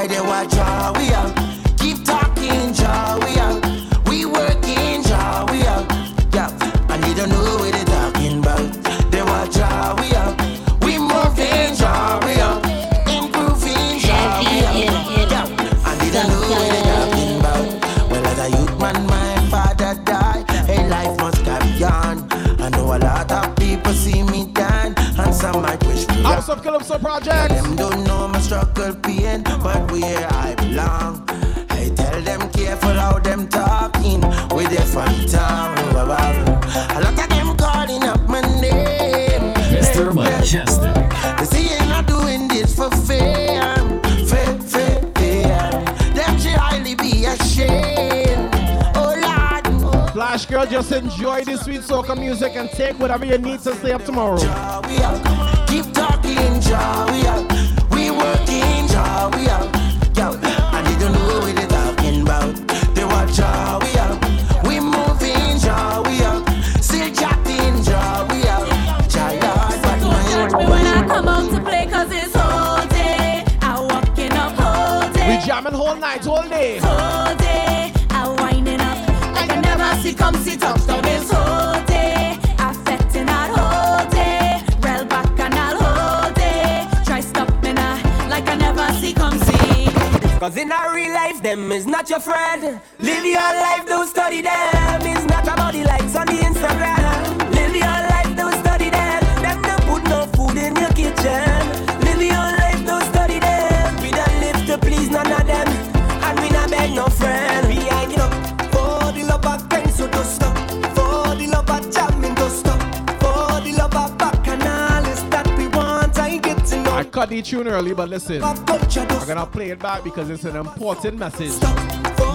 Boy, they watch how we are. Keep talking, wish me House of Calypso Project. Them don't know my struggle pain, but where I belong. Hey, tell them careful how them talking with their from town. A lot of them calling up my name. Mr. Mejustik. They say you're not doing this for fame, fair, fair, fair. Them should highly be ashamed. Oh Flash girl, just enjoy this sweet soca music and take whatever you need to stay up tomorrow. Jaw we. Cause in our real life, them is not your friend. Live your life, don't study them. It's not about the likes cut the tune early, but listen. I'm gonna play it back because it's an important message.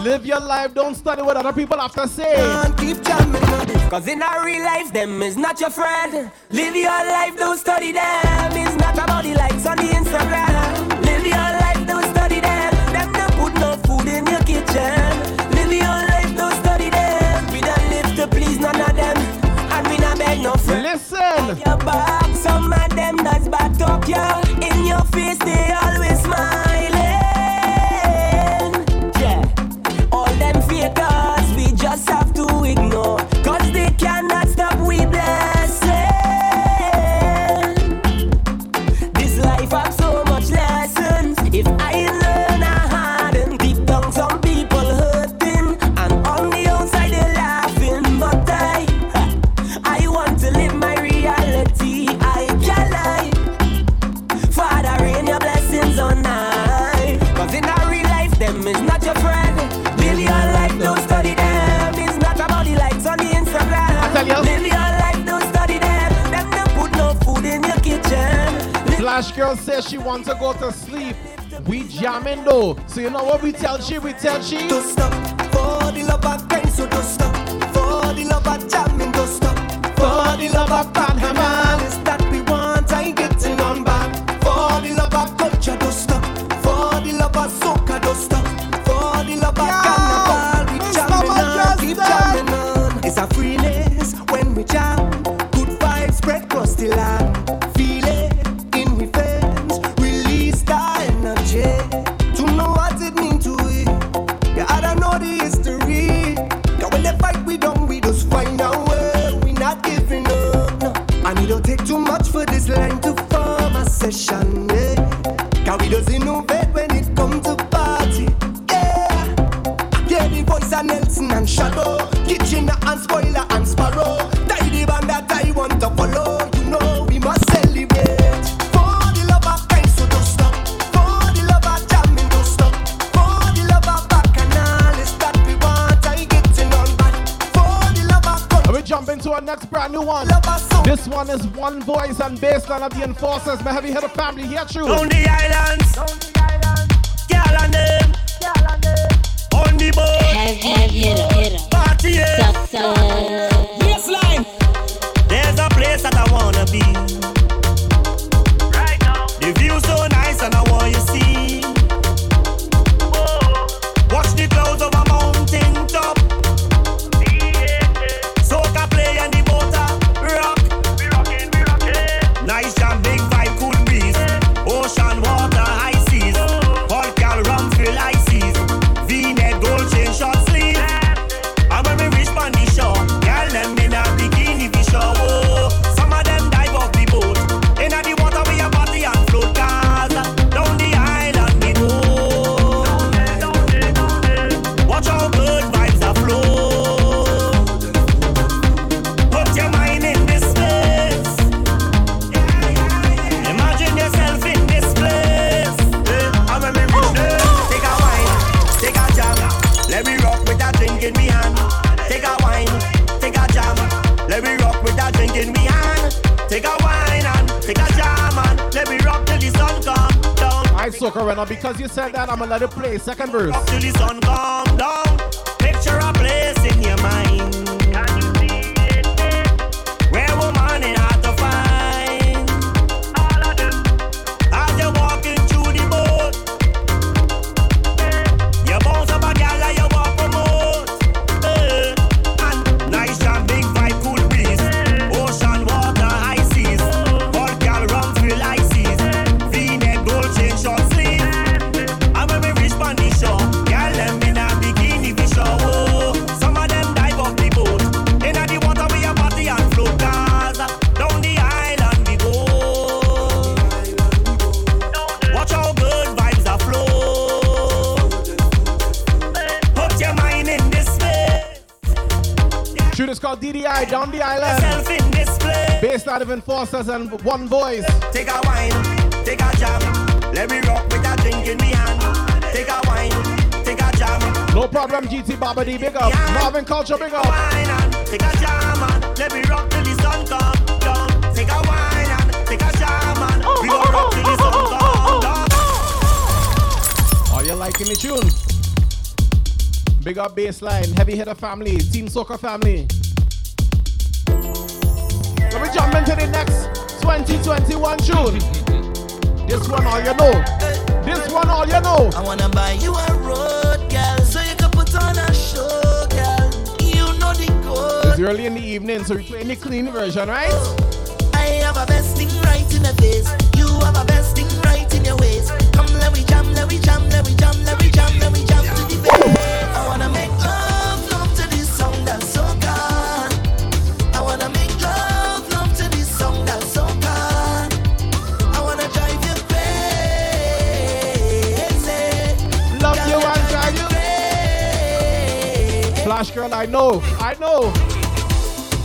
Live your life, don't study what other people have to say. Cause in our real life, them is not your friend. Live your life, don't study them. It's not about the likes on the Instagram. Live your life, don't study them. Them don't put no food in your kitchen. Live your life, don't study them. We don't live to please none of them. And we not beg no friend. Listen. Your back, some of them that's back talk ya. Face, they always she wants to go to sleep. We jamming though. So you know what we tell she? We tell she. To stop for the love of so stop for the love of jamming, stop for the love of One is one voice and baseline of the enforcers. My heavy hitter family here, true. On the islands, girl and Second verse. Based out of enforcers and one voice. Take a wine, take a jam. Let me rock with a drink in me hand. Take a wine, take a jam. No problem, GT Baba D, big up. Marvin Culture, big up. Wine and take a jam and let me rock till the sun come down. Take a wine and take a jam and oh, we gon' rock till the sun oh, oh, come down. Are you liking the tune? Big up baseline, heavy hitter family, team soca family. 2021 tune. This one all you know. This one all you know. I wanna buy you a road, girl, so you can put on a show, girl. You know the code. It's early in the evening, so we're playing the clean version, right? Oh, I have a best thing right in the face. You have a best thing right in your waist. Come, let me jam, let me jam, let me jam, let me jam, let me jam to the bass. Flash girl, I know, I know.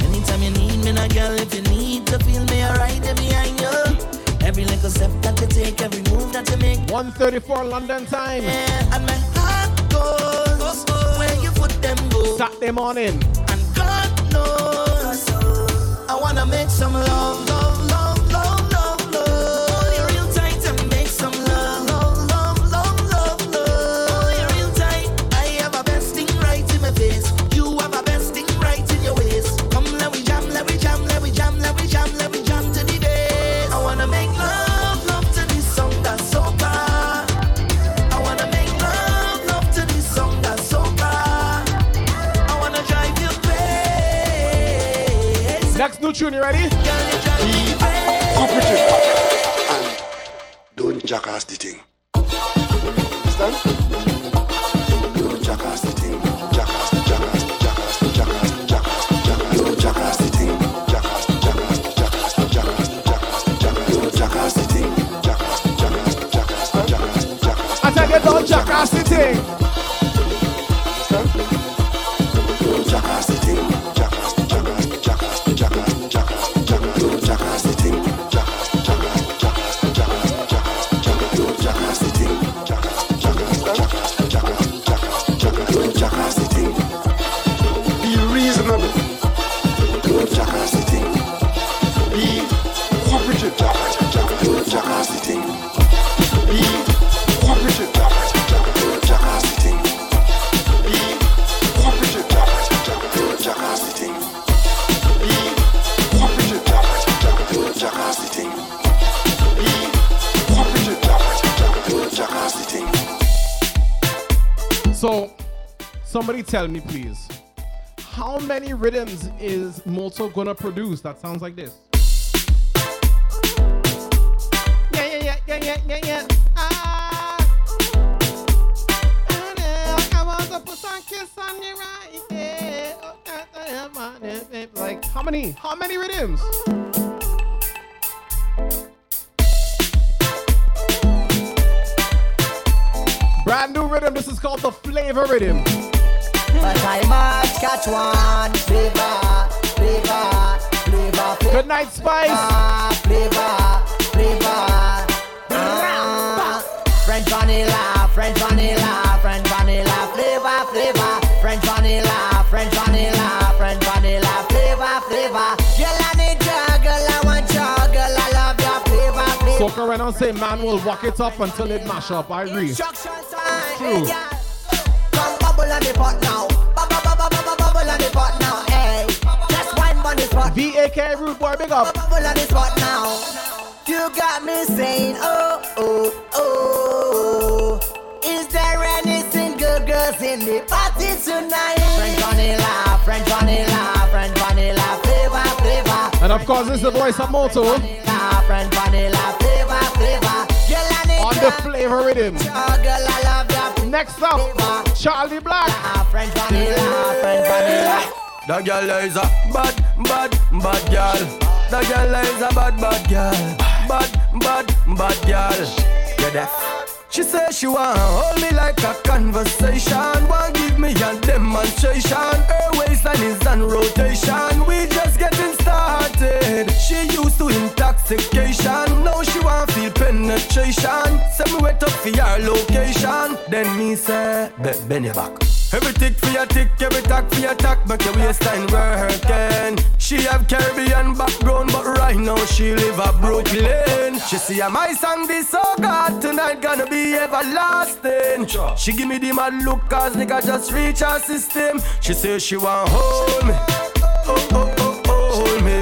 Anytime you need me, now girl, if you need to feel me, alright, there behind you. Every little step that you take, every move that you make. 134 London time. Yeah, and my heart goes where your foot them go. Saturday morning. And God knows I wanna make some love, ready? Tell me, please, how many rhythms is Moto gonna produce that sounds like this? Yeah, yeah, yeah, yeah, yeah, yeah, yeah. Ah. I want to put kiss on right. Like, how many? How many rhythms? Brand new rhythm. This is called the flavor rhythm. I catch one flavor, flavor, flavor. Good night, Spice. Flavor, flavor. Ah, French vanilla, French vanilla, French vanilla, flavor, flavor. French vanilla, French vanilla, French vanilla, flavor, flavor. Girl, I need juggle, I want juggle, I love your flavor, flavor. Soca right now say man will walk it up until it mash up. I agree. Time. True. Come bubble on the pot spot. VAK Root Boy, big up. Bubble on the spot now. You got me saying, oh, oh, oh. Is there any single girls in the party tonight? French vanilla, French vanilla, French vanilla, flavor, flavor. And of course, this is the voice of Moto Vanilla, French vanilla, flavor, flavor. Girl, I need on the flavor rhythm. Girl, I love your Next up, Charlie Black. Ah, French vanilla, French vanilla. The girl is a bad, bad, bad girl. The girl is a bad, bad girl. Bad, bad, bad girl. You deaf? She says she want hold me like a conversation. Want give me a demonstration. Her waistline is on rotation. We just getting started. She used to intoxication. Now she want feel penetration. Send me wet up for your location. Then me say, be bend your back. Every tick for your tick, every tack for your tack, make your waistline working. She have Caribbean background, but right now she live a Brooklyn. She see my song be so good tonight, gonna be everlasting. She give me the mad look, cause nigga just reach her system. She say she want hold me, oh oh oh oh hold me.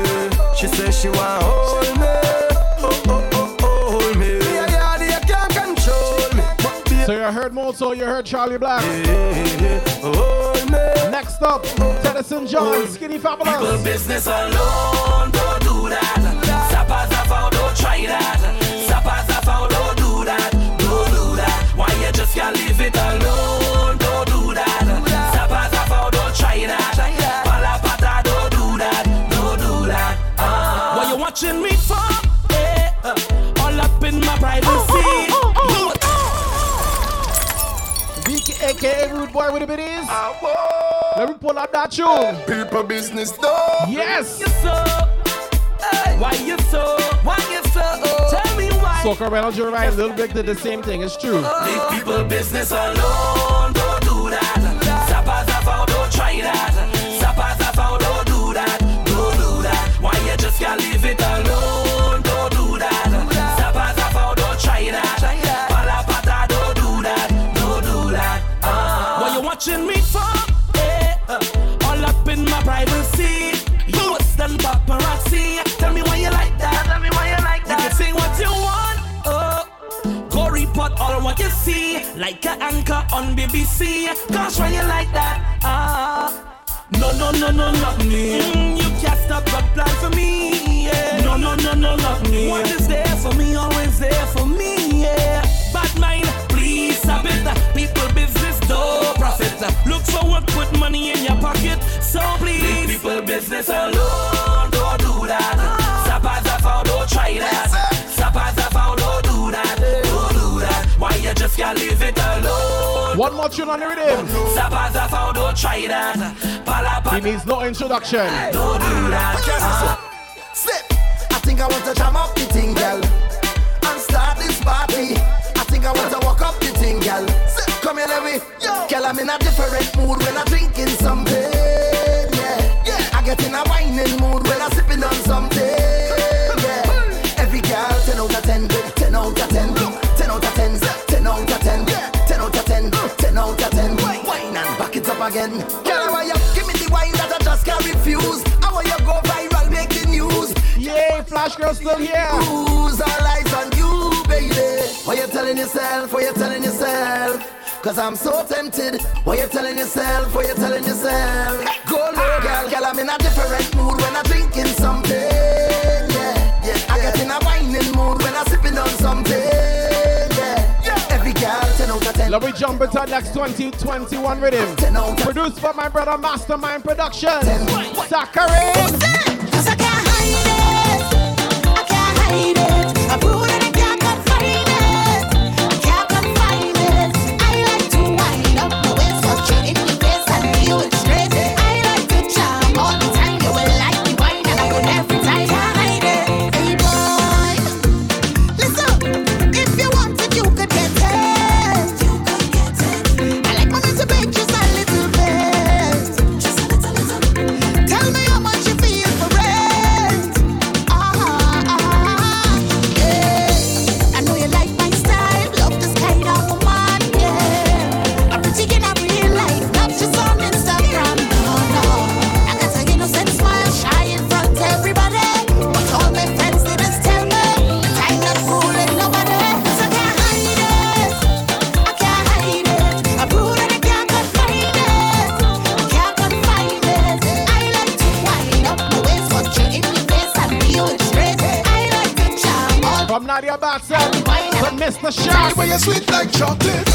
She say she want hold me, So you heard Charlie Black. Next up, Tennyson John, Skinny People Fabulous. business alone, don't do that. Zappa, zappa, don't try that. Zappa, zappa, don't do that. Don't do that. Why you just can't leave it alone? Don't do that. Zappa, zappa, don't try that. Aka Rude Boy with ah, the biddies. Let me pull up that tune. People business though. Yes. You so? Why you so? Why you so? Oh? Tell me why. Soca Reynolds, you're right. A little bit did the same thing. It's true. Oh. Leave people business alone, don't do that. Zappa, zappa, don't try that. Zappa, zappa, don't do that. Don't do that. Why you just can't leave it alone? What you see. Like an anchor on BBC. Gosh, why you like that? Ah, no, no, no, no, not me. Mm, you can't stop got plan for me. Yeah. No, no, no, no, not me. What is there for me, always there for me. Yeah. Bad mind, please stop it. People business, no profit. Look for what put money in your pocket. So please, people business alone. Don't do that. Stop as a don't try that. Why you just can't leave it alone? One more tune on the rhythm. Stop as don't try that. Palapa, He needs no introduction. don't do that. Slip. I think I want to jam up the thing, girl, and start this party. I think I want to walk up the thing, girl. Slip. Come here, let me. Girl, I'm in a different mood when I'm drinking something. Yeah, yeah. I get in a whining mood when I'm sipping on something. Yeah. Every girl, 10 out of 10, 10 out of 10, 10 again. Girl, why you give me the wine that I just can't refuse? I want you go viral, make the news. Yay, Flash Girl still here. Who's all eyes on you, baby? What you telling yourself? What you telling yourself? Cause I'm so tempted. What you telling yourself? What you telling yourself? Go low, girl, girl, I'm in a different mood when I'm drinking something. Yeah, yeah. I get in a whining mood when I'm sipping on something. Let me jump into next 2021 rhythm. Produced by my brother Mastermind Production. Cause I can't hide it. I can't hide it. All From Nadia Batson to Mr. Shark. Where you sweet like chocolate.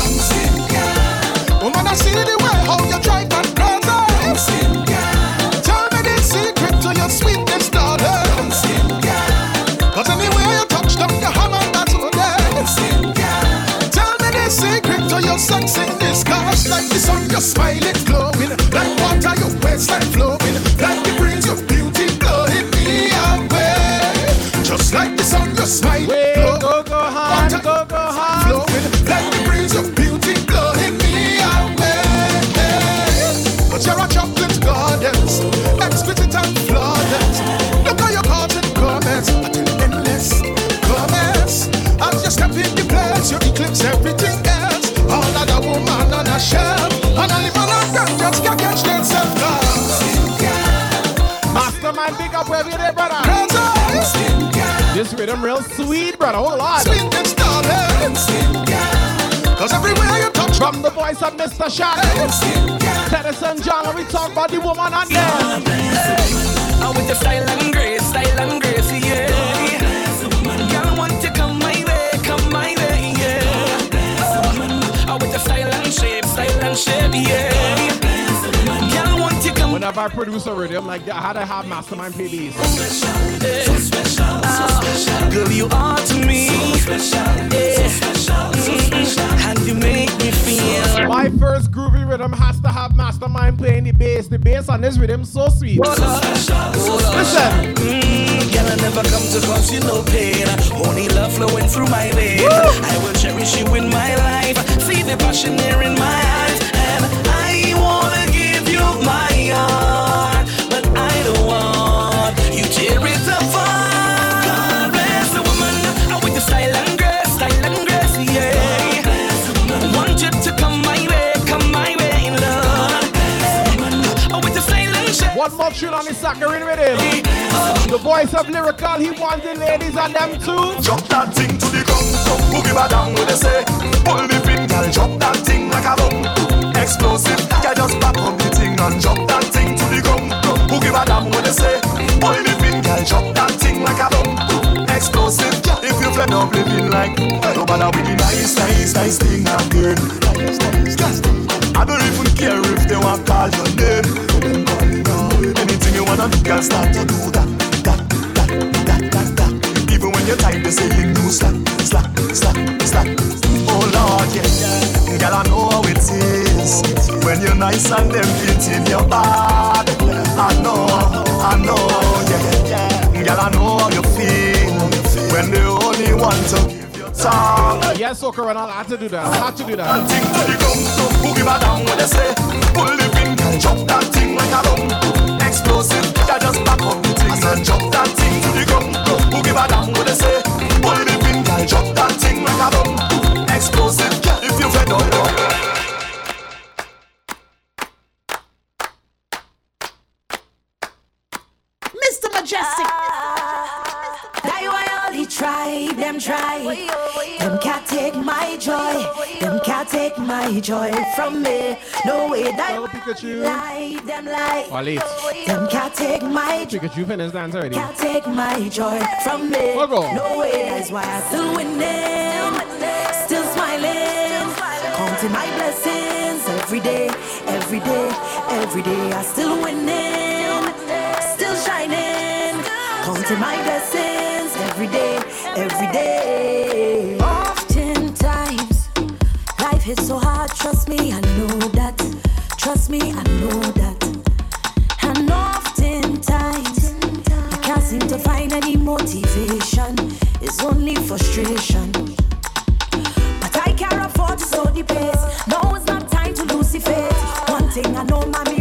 Woman, I see the way how you drive that crazy. Tell me the secret to your sweetness, darling. Cause anywhere you touch down, you hammer that's all there. Tell me the secret to your sexiness. Cause like the sun, your smile it glowing. Like water, your waistline This rhythm real sweet, brother. Hold on. Sweetness, darling. Cause everywhere you touch From the voice of Mr. Shark. Tennyson John, when we talk about the woman on there. I oh, with the style and grace, style and grace, yeah. Girl, want you come my way, come my way, yeah. I with the style and shape, style and shape, yeah. Girl, want you come. Whenever I produce a rhythm like that, how to have Mastermind play these. So special, so special. Girl, you are to me. So special, so special, so special. And you make me feel. My first groovy rhythm has to have Mastermind playing the bass. The bass on this rhythm so sweet. Listen. Mm, girl, I never come to cause you no pain. Only love flowing through my veins. I will cherish you in my life. See the passion there in my eyes. tune on his saccharine rhythm. The voice of lyrical, he wants the ladies and them too. Jump that thing to the ground, boogie my down with a say. Pull the pin, girl, Jump that thing like a bomb. Explosive, girl, just pop on the thing and jump that thing to the ground. Boogie my down with a say. Pull the pin, girl, Jump that thing like a bomb. Explosive, if you fled up living like, no matter with the nice, nice, nice thing I'm doing. I don't even care if they want to call your name. Anything you wanna do, girl, start to do that, that, that, that, that, that. Even when you're tired, they say you do slack, slack, slack, slack. Oh Lord, yeah, girl, I know how it is when you're nice and them feet in your bad. I know, I know, yeah, yeah. Girl, I know how you feel when they only want to you. Yes, Soca Ronald, I had to do that. I had to do that. Boogie madam, what they say? Pull the pin, drop that thing like a drum. Explosive, that just back up the thing. I said drop that thing to the ground. Boogie madam, what they say? Pull the pin, drop that thing like a drum. Explosive, if you fed up. Them try. Them can't take my joy. Them can't take my joy from me. No way that lie, them lie. Walid. Them can't take my joy. Pikachu finished dance already. Can't take my joy from me. Ogo. No way, that's why I still winning, still smiling, counting my blessings every day, every day, every day. I still winning, still shining, counting my blessings every day, every day. Oftentimes, life hits so hard. Trust me, I know that. Trust me, I know that. And oftentimes, I can't seem to find any motivation. It's only frustration. But I can't afford to slow the pace. No, it's not time to lose the faith. One thing I know, mommy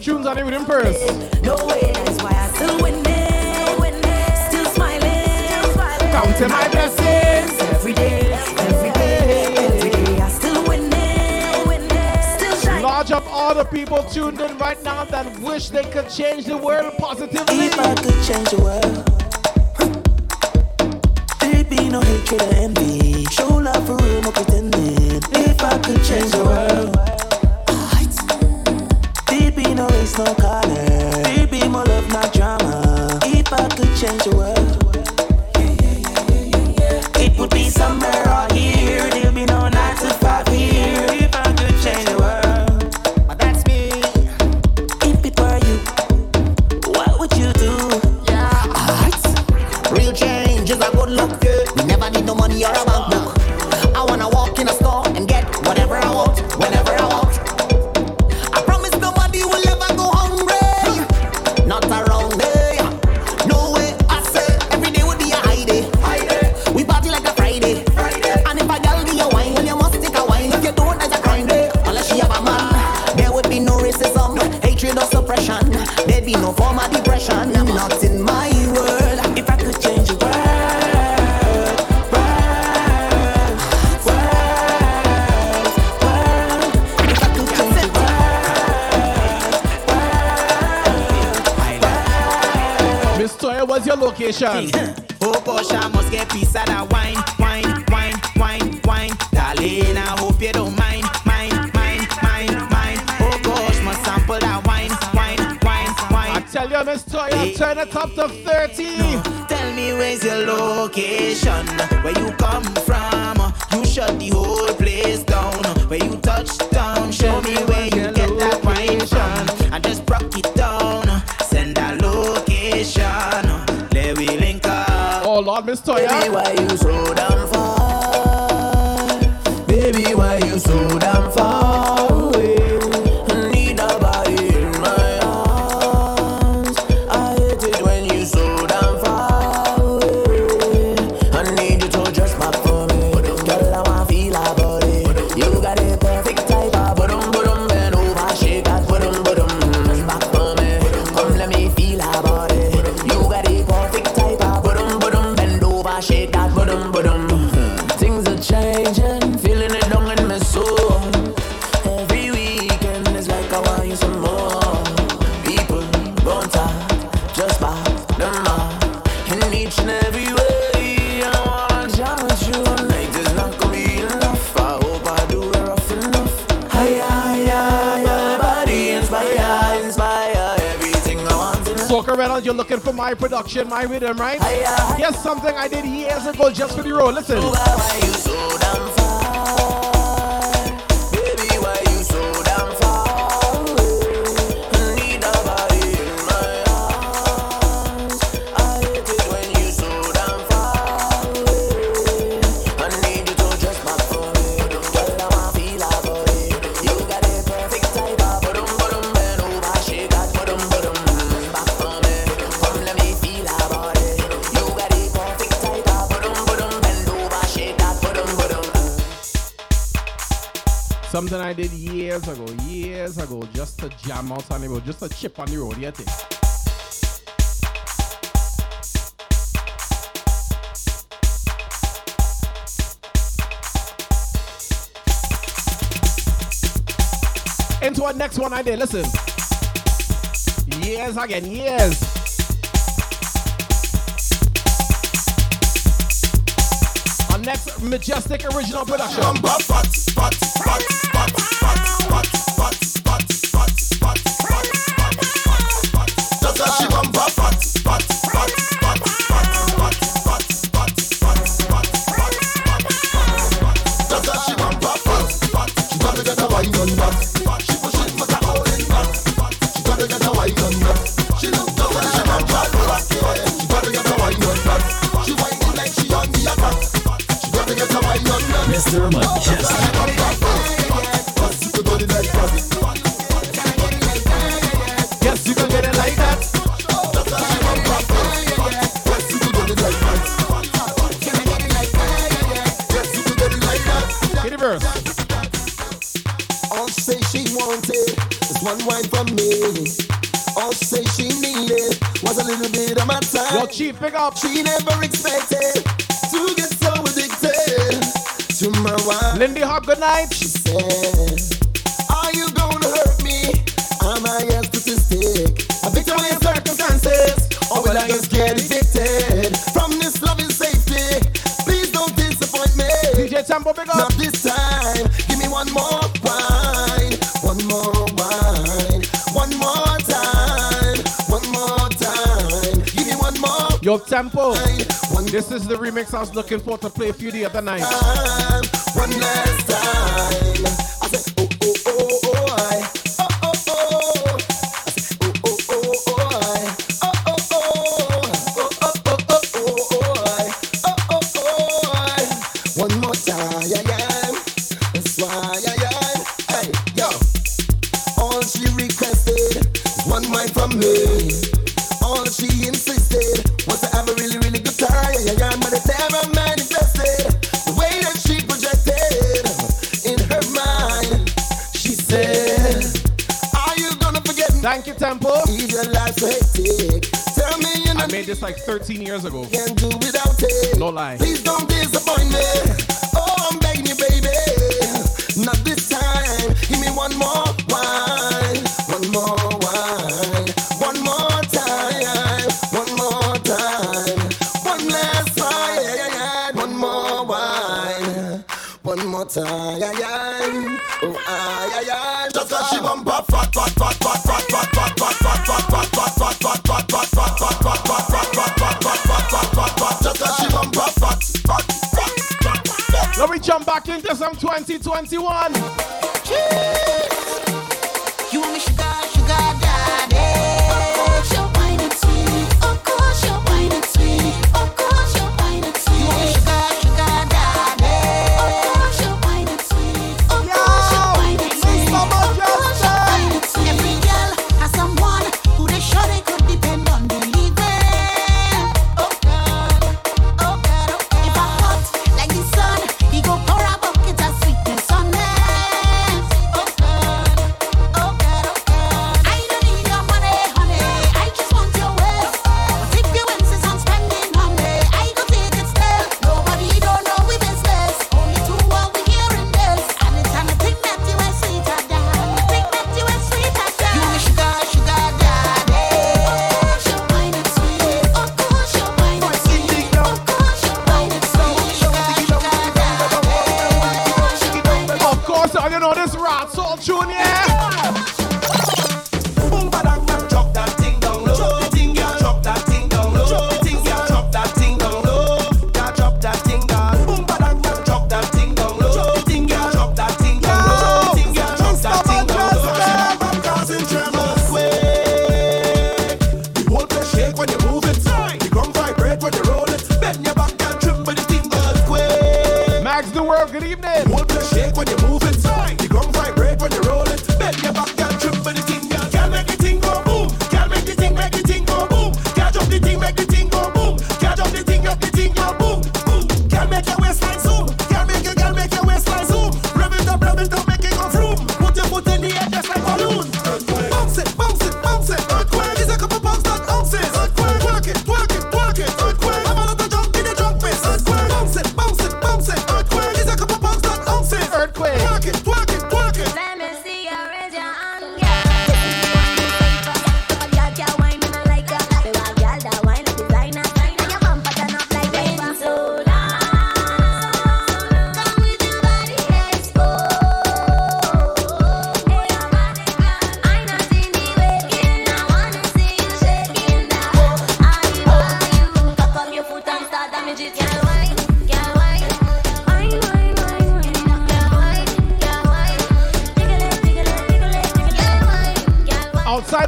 tunes on the rhythm first. no way, that's why I still winning, still smiling, Counting my blessings every day, every day, every day. I still winning, winning, still shining. Large up all the people tuned in right now that wish they could change the world positively. If I could change the world, there'd be no hatred or envy. Show love for real, no pretending. If I could change the world, no color. There'd more love, not drama. If I could change the world, what's? Oh gosh, I must get piece of that wine, wine, wine, wine, wine. Darling, I hope you don't mind, mind, mind, mind, mind. Oh gosh, must sample that wine, wine, wine, wine. I tell you, Miss Toya, turn it up to 30. Tell me where's your location, where you come from. You shut the whole place down. Where you touch my rhythm, right? Here's something I did years ago just for the road. Listen. just a jam out on the road, just a chip on the road, you think? Into our next one I did, listen. yes again, yes. Our next Mejustik original production. Number, but, but, but, she big up. She never expected to get so addicted to my wife. Lindy Hop, good night. She said, tempo. This is the remix I was looking for to play a few the other night. One last time. like 13 years ago. Can't do without it. No lie. Please don't disappoint me. from 2021.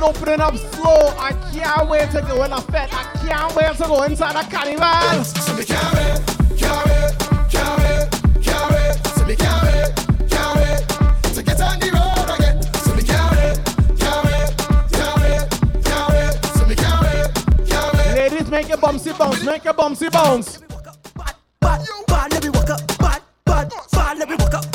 head opening up slow. I can't wait to go in a fed. I can't wait to go inside a carnival. So me. So me to get on the road again. So me. So me. Ladies, make your bouncy bounce, make your bouncy bounce. Bad, bad, bad, let me walk up, bad, bad, bad, let me walk up.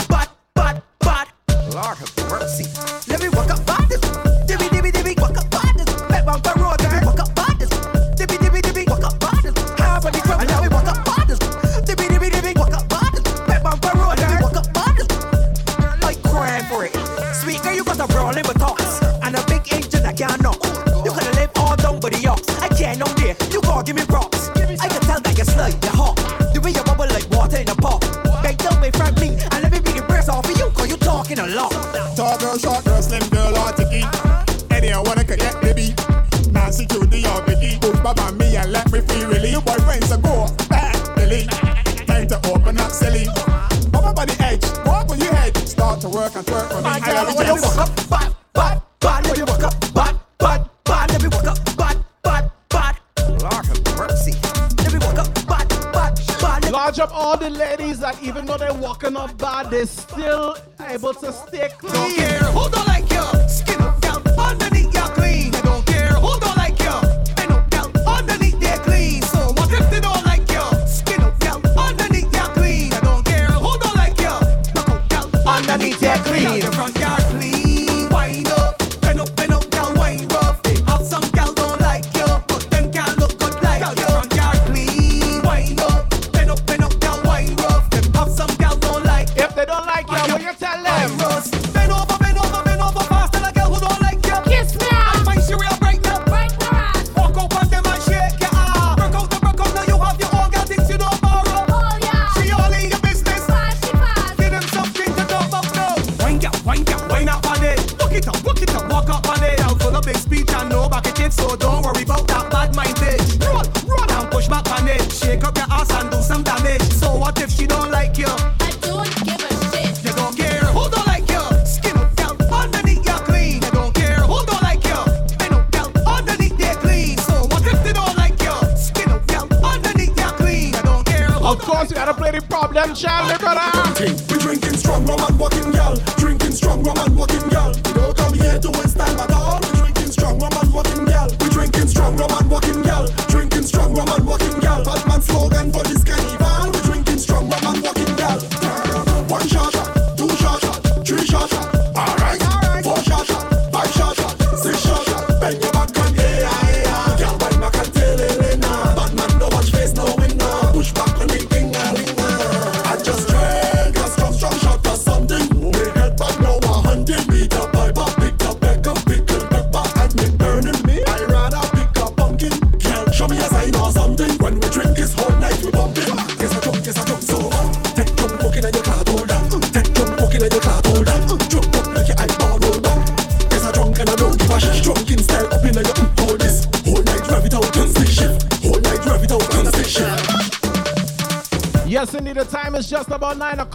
os teclados. É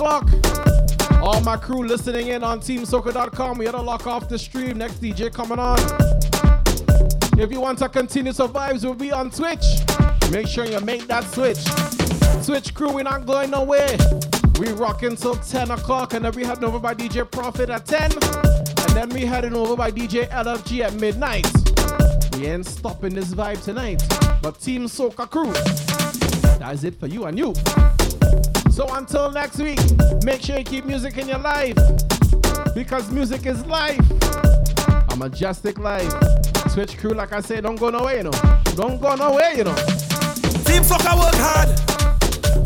o'clock. All my crew listening in on TeamSoca.com. We had to lock off the stream. Next DJ coming on. If you want to continue to we'll be on Twitch. Make sure you make that switch. Switch crew, we're not going nowhere. We rocking till 10 o'clock, and then we heading over by DJ Profit at 10. And then we heading over by DJ LFG at midnight. We ain't stopping this vibe tonight. But Team Soca crew, that is it for you and you. So until next week, make sure you keep music in your life. Because music is life. A Mejustik life. Switch crew, like I said, don't go nowhere, you know. Don't go nowhere, you know. Team Soca work hard,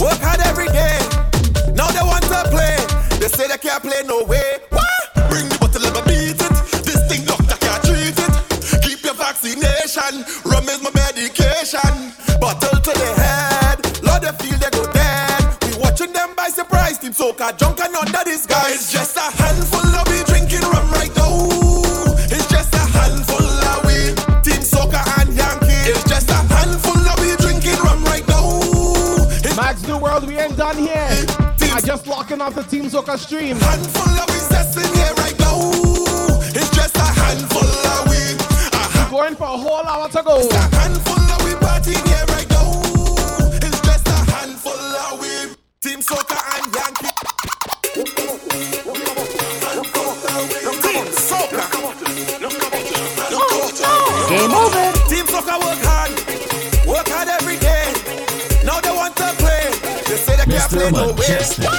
work hard every day. Now they want to play. They say they can't play no way. Off the Team Soca stream. Handful of we in here right now. It's just a handful of we. We're going for a whole hour to go. It's a handful of we party here right now. It's just a handful of we. Team Soca and Yankee. Team Soca. Game over. Team Soca work hard. Work hard every day. Now they want to play. They say they can't Mr. play no way.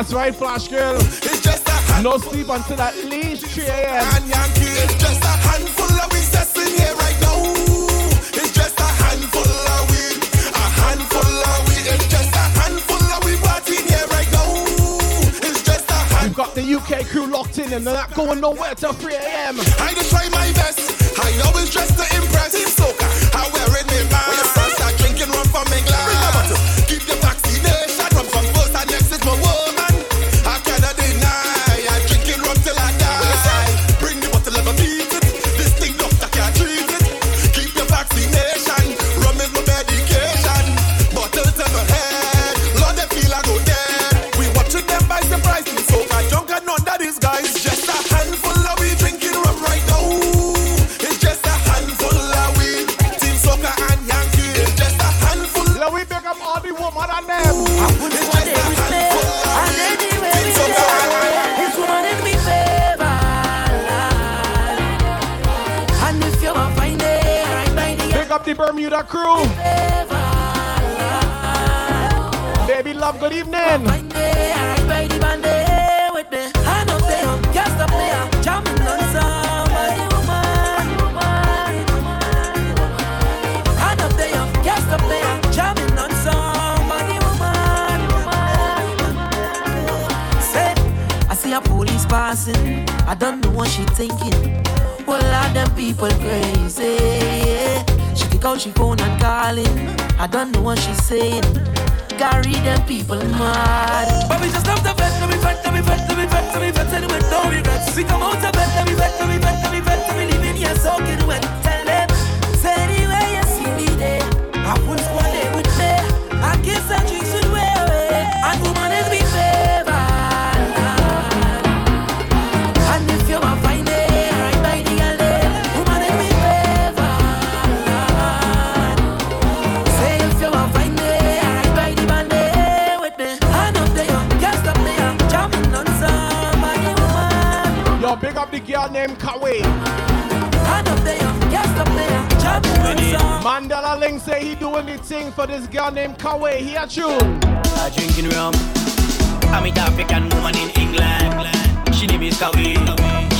That's right, Flash Girl. It's just a No sleep until at least 3 a.m. and Yankee. It's just a handful of we sessing here right now. It's just a handful of weed. A handful of weed. It's just a handful of we partying here right now. It's just a We've got the UK crew locked in and they're not going nowhere till 3 a.m. I just try my best. I always dress to impress. Team Soca, I wear it me man. When first start drinking rum from England, keep woman. Say, I don't think the player, jumping on song, but you might I see a police passing, I don't know what she thinking. Well, lot them people crazy. Pick out she phone and calling. I don't know what she's saying. Carry them people mad. But we just love the vet, let me vet, let me vet, let me vet, let me vet, with no regrets. We come out of bed, let me vet, let me vet, let me vet, and we living here soaking wet. Some. Mandela Ling say he doing the thing for this girl named Kawe. He a tune. I drinking rum. I meet African woman in England. She name is Kawi.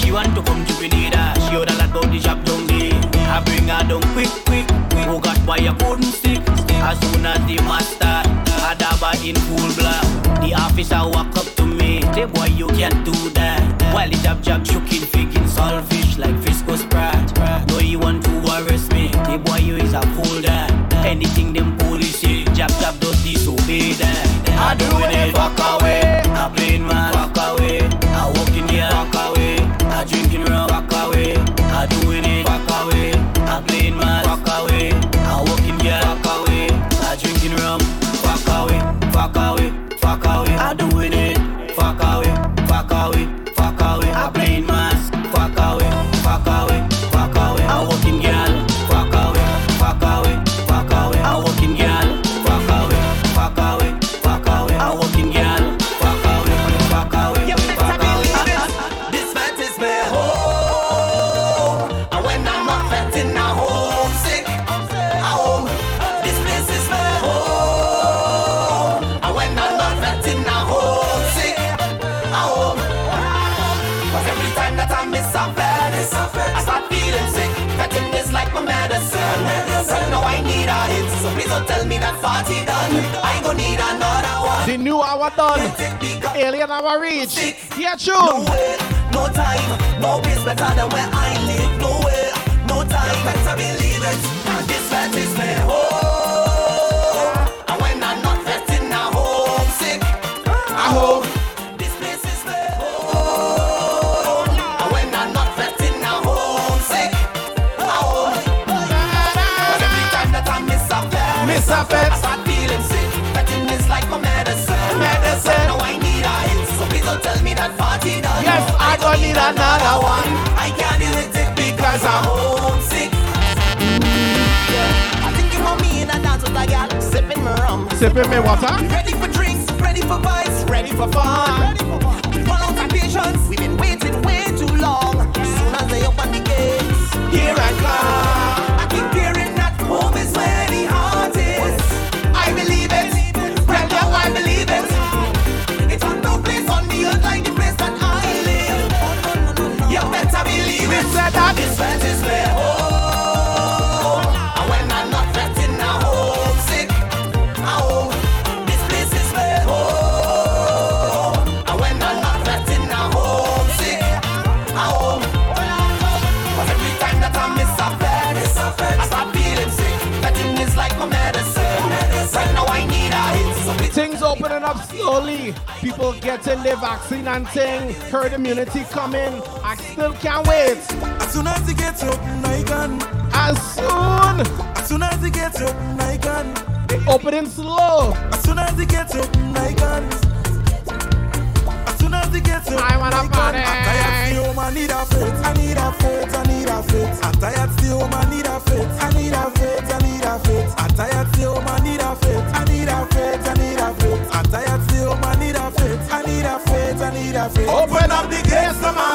She want to come to Grenada. She heard a lot about the job down there. I bring her down quick, quick. Who got why I couldn't stick? As soon as the master had her in full black, the officer walk up to me. Say, boy, you can't do that. While the jab jab choking, faking saltfish like Frisco Sprat. No, you want to arrest me. The boy, you is a fool that. Anything them police say, jab jab does disobey that. I doing it, fuck away. I playing man, fuck away. I walk in here, fuck away. I drinking rum, fuck away. I doing it, fuck away. Love done. Alien our reach. Yeah, true. No way, no time, no place better than where I live. No way, no time. Better believe it. This land is my home. Oh. And when I'm not fetting, oh. I'm homesick. I hope. A. don't need another one. I can't delete it because I'm mm, homesick. Yeah. I think you want me in and out of the gal, sipping me rum, sipping me water. Ready for drinks, ready for vibes, ready for fun. Ready for fun. We've been waiting way too long. As soon as they open the gates, here I come. Get to the vaccine and thing. Herd immunity coming. I still can't wait. As soon as it gets open, I can. As soon. As soon as it gets open, I can. Opening slow. As soon as it gets open, I can. As soon I wanna party. I'm tired still, man, need a fit. I need a fit. I need a fit. I'm tired still, man, need a fit. I need a fit. I need a. Open up the gates, of my.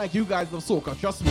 Like you guys love soca, trust me.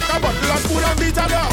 Take a bottle and beat a dog. Kumba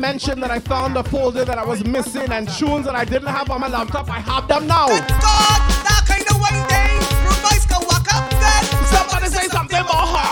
mention that I found a folder that I was missing and tunes that I didn't have on my laptop. I have them now. God, that kind of winding. Room noise can walk. Somebody say something more hard.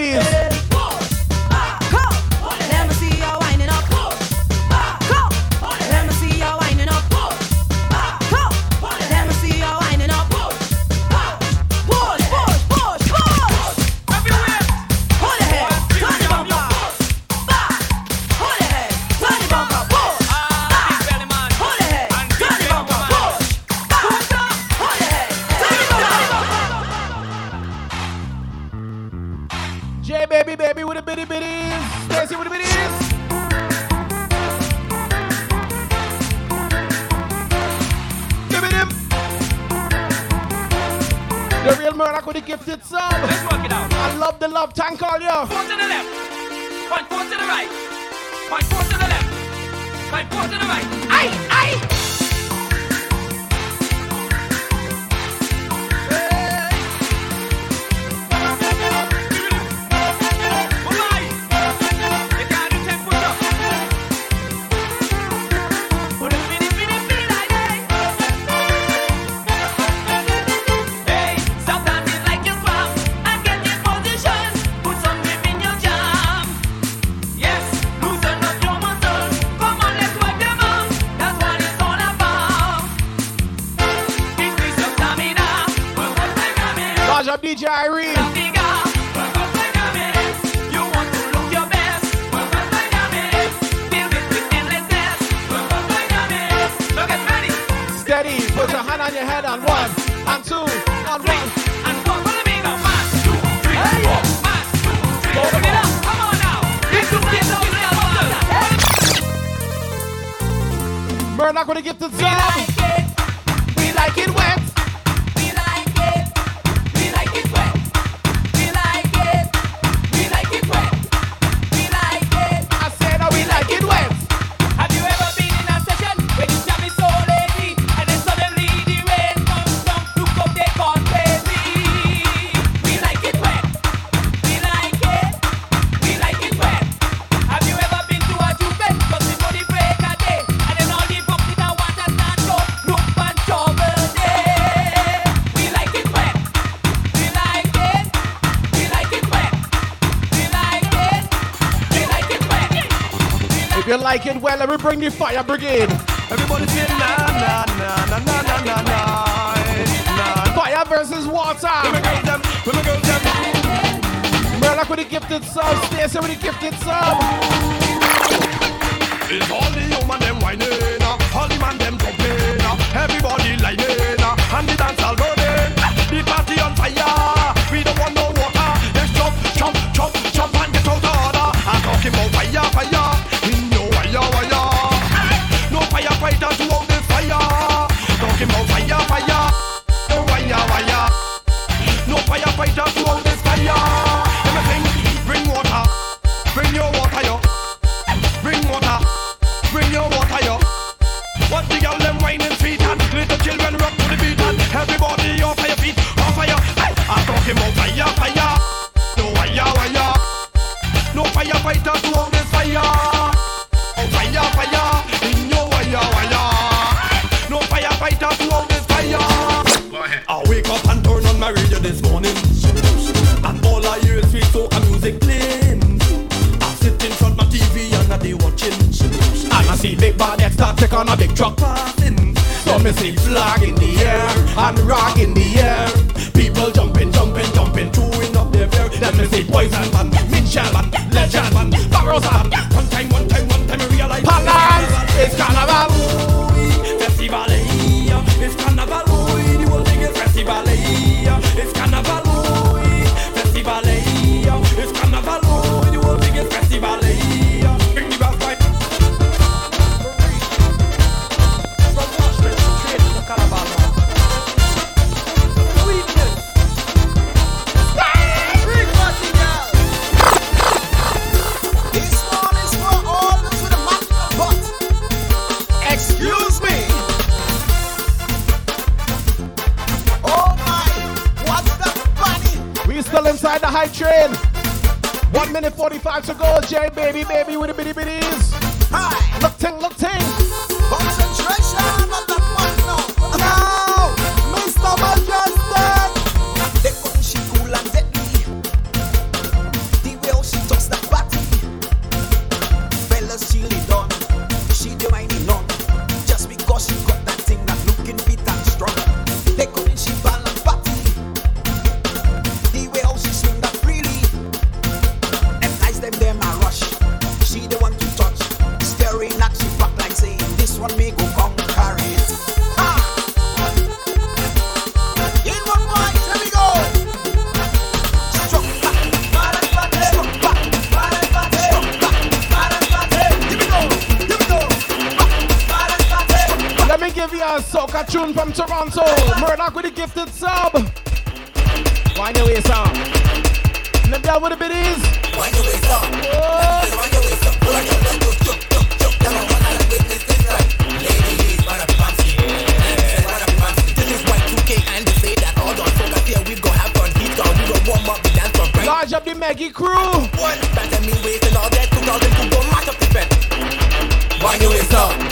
ladies. like it well, let me bring the fire brigade. Everybody say na na na na na na na na. Fire versus water. Let me get them, let me get them. Well, like with the gifted sub, Stacey with the gifted sub. It's all the human them whining, all the man them complaining, everybody lying, and the baby, baby. Wind your waist up.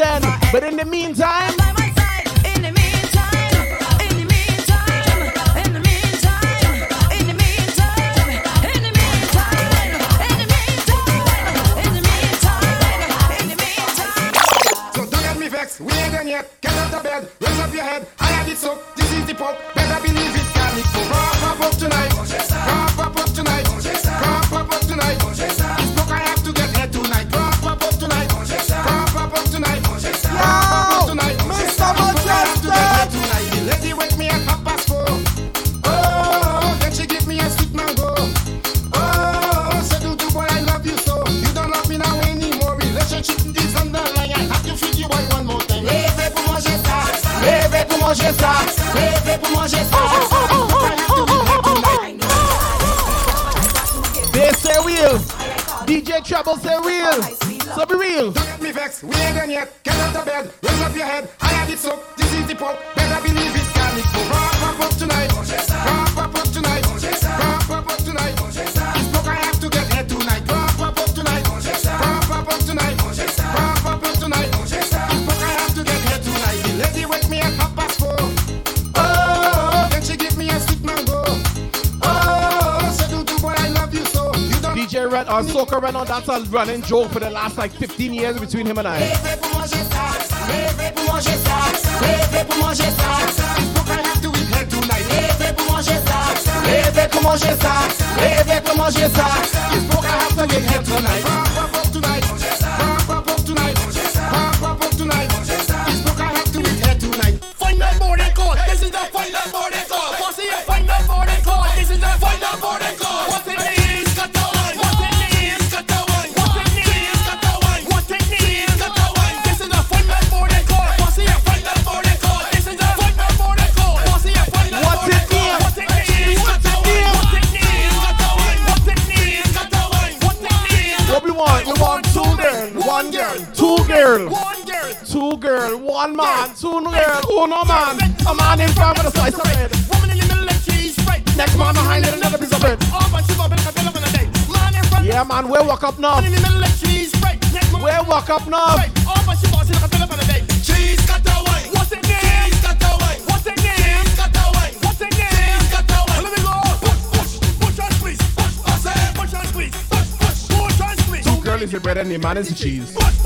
10. But in the meantime, running joke for the last like 15 years between him and I. in front with a slice of bread. Woman in the middle and she's right. Next man behind it, another piece of bread. All my shit up in the middle of the day. Man in front. Yeah, man, we'll walk up now. Woman in the middle and she's right. Next man. We'll walk up now. All my shit up in the middle of the day. Cheese got the. What's it name? Cheese got the. What's it name? Cheese got the. What's it name? Cheese got the. Let me go. Push, push, push and squeeze. Push, push, push and squeeze. Push, push, push and squeeze. Two girls is bread and the man is cheese. Push.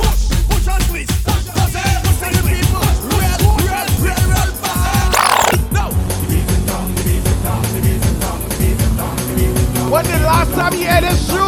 Sabi eres tú.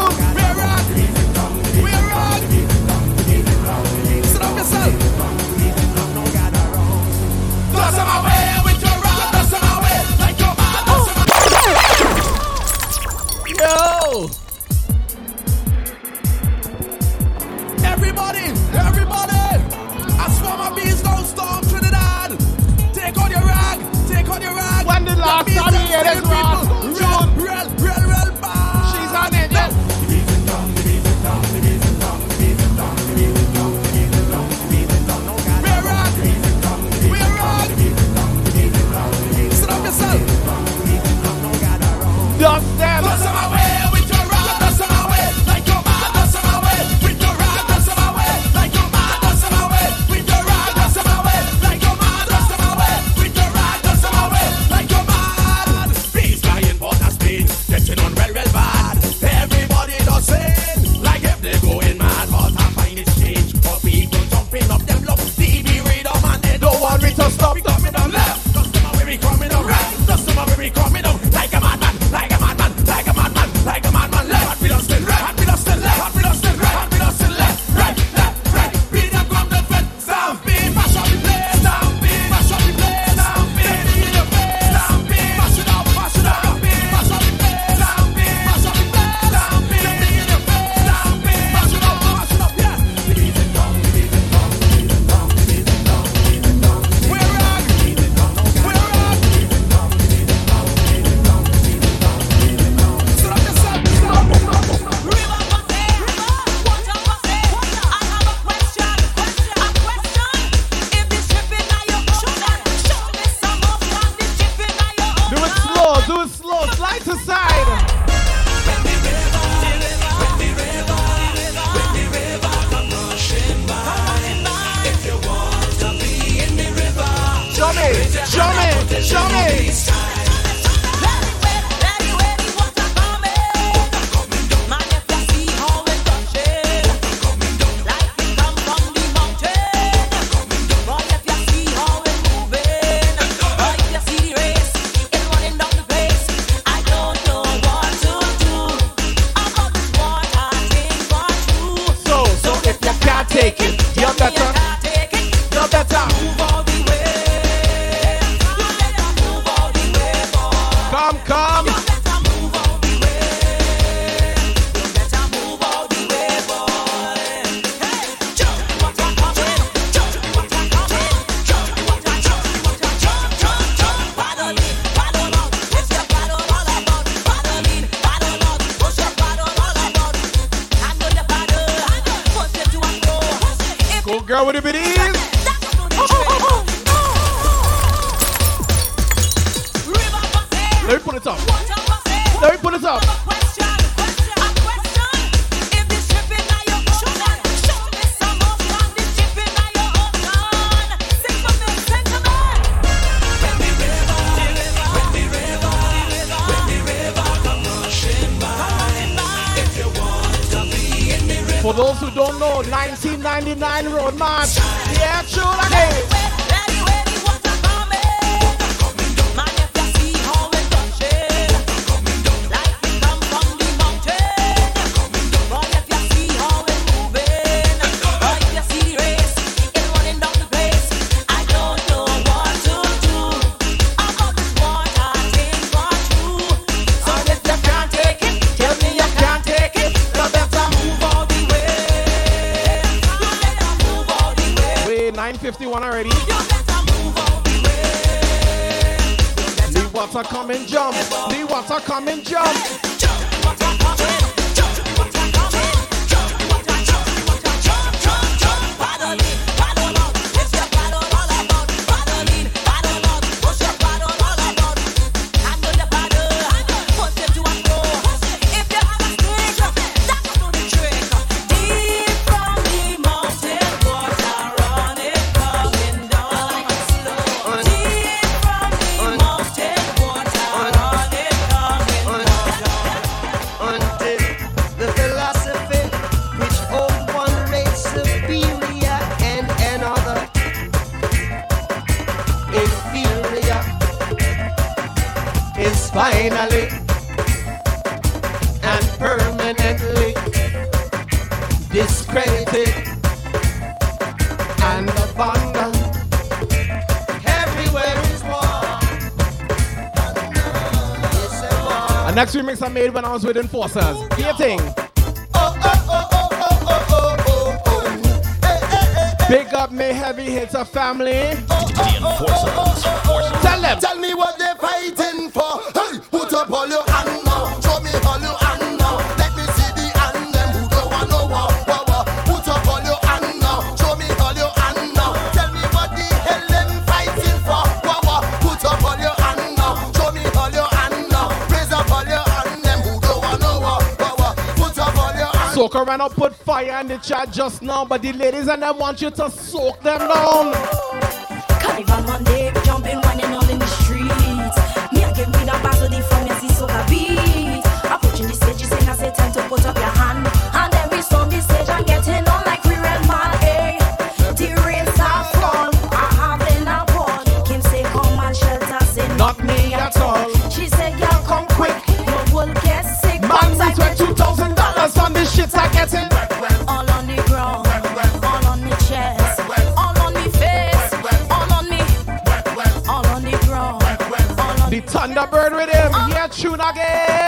when I was with enforcers. fire and I put fire in the chat just now, but the ladies and them want you to soak them down. Carnival Monday. Linda Bird with him. Yeah, tune again.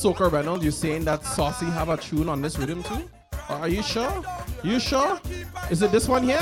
Soca Reynolds, you saying that Saucy have a tune on this rhythm too? Uh, are you sure? You sure? Is it this one here?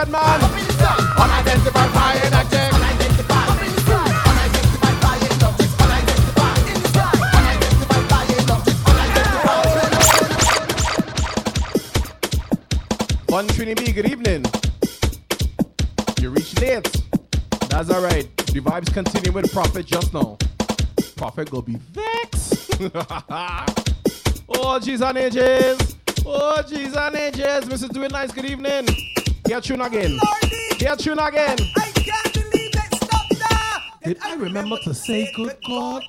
wicked man. Unidentified good evening. You reached late. That's all right. The vibes continue with Prophet just now. Prophet go be vexed. oh, jesus on ages. Oh, jeez and ages. Mrs. Doing Nice, good evening. Hear tune again. Hear tune again. I can't believe stopped there. Did I remember to say good God?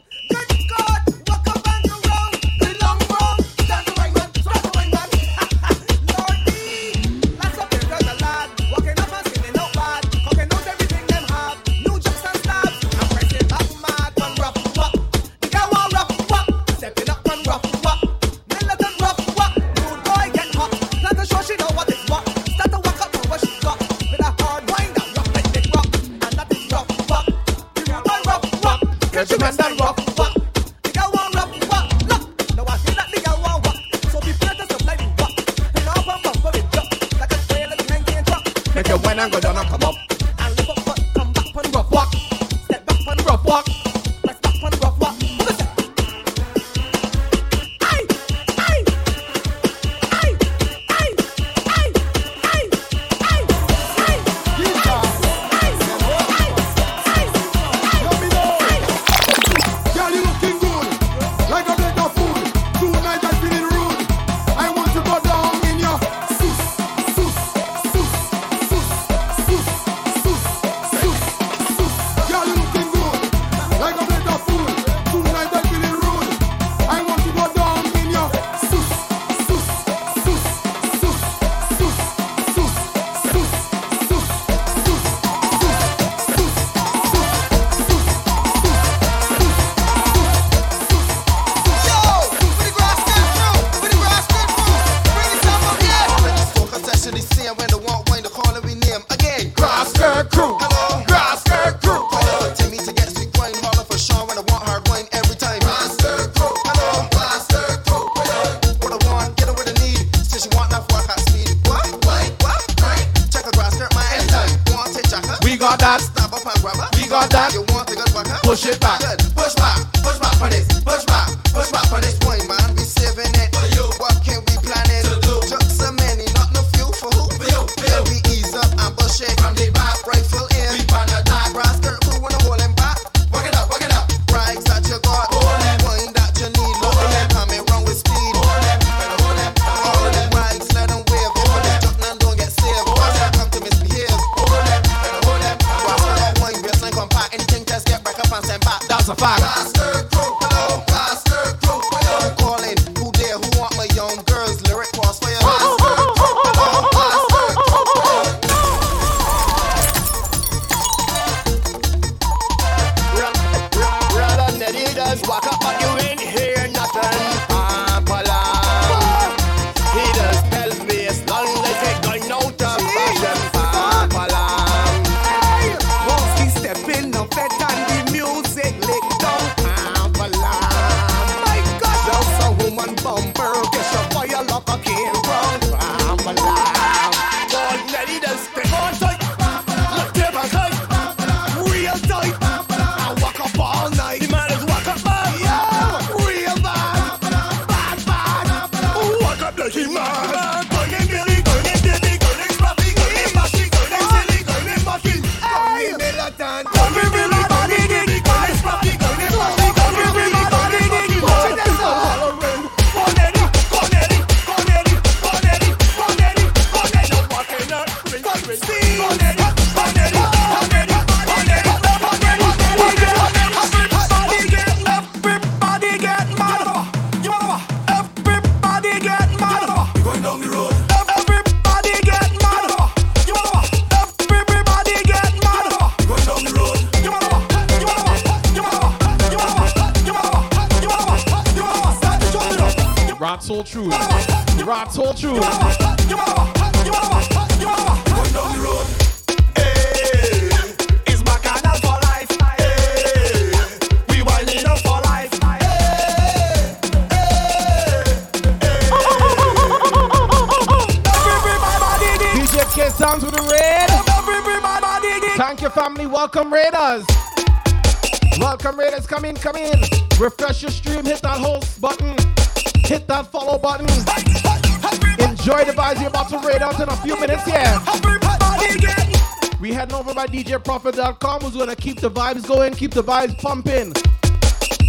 Prophet.com who's going to keep the vibes going, keep the vibes pumping.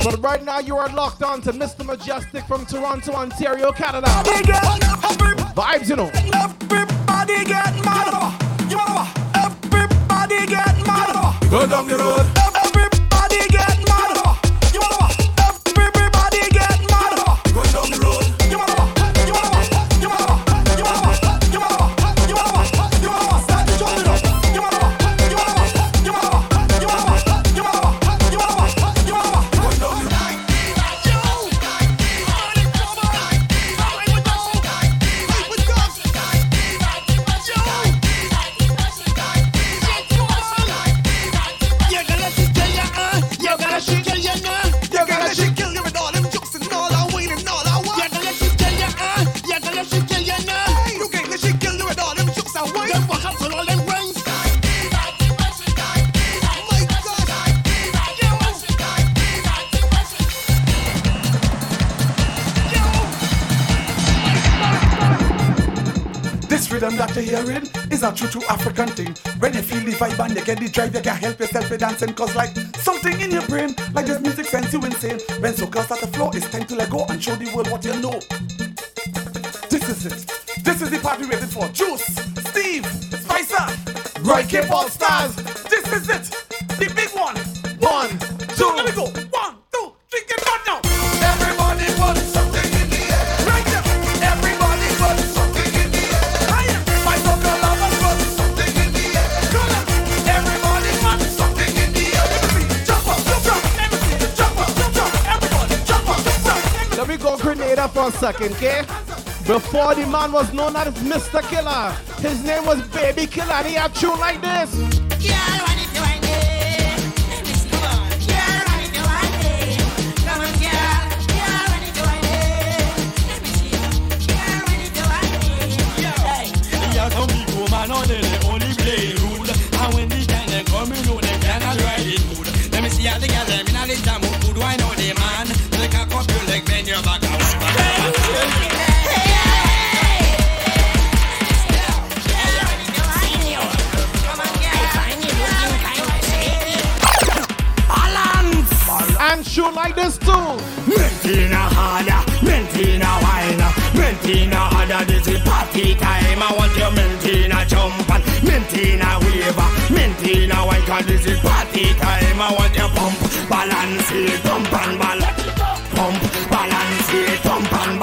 But right now you are locked on to Mr. Mejustik from Toronto, Ontario, Canada. Vibes, you know. Everybody get mad. Everybody get mad. Go down the road. Get the drive, you can help yourself with dancing. Cause like something in your brain, like this music sends you insane. When soca start the floor, it's time to let go and show the world what you know. This is it. This is the party we're waiting for. Juice, Steve, Spicer, Roy K. All Stars. Second, okay? Before the man was known as Mr. Killer, his name was Baby Killer, and he had tune like this. Yeah, This is party time. I want your mentina jump and mentina wave, mentina wine. Cause this is party time. I want your pump, balance it, pump and balance, pump, balance it, pump and balance,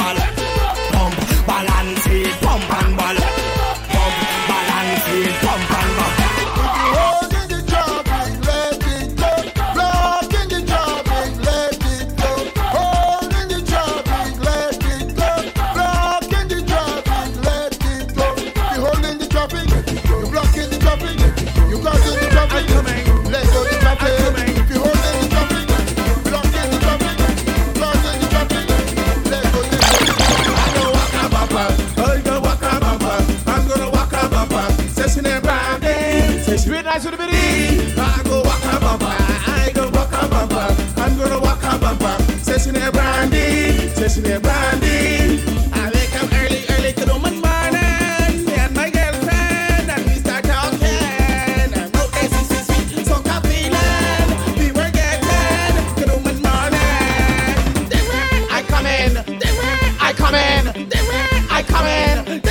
I come in.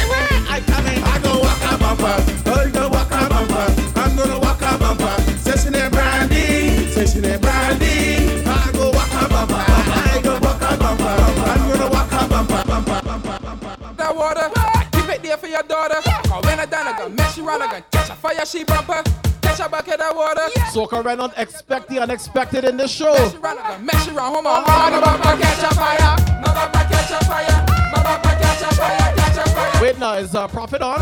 I come in. I go waka baba, I go waka baba, I'm gonna waka baba. Session and brandy, session and brandy. I go waka baba, I go waka baba, I'm gonna waka baba. that water. Keep it there for your daughter. Cause when I done, I gonna mess you around, I gonna catch a fire, she bumper. Catch a bucket of water. Soca Reynolds expect the unexpected in this show. Mess you around, I gonna mess you around. Hold on, hold on, bumper, catch a fire. No bumper, catch a fire. Wait now, is uh, Prophet on?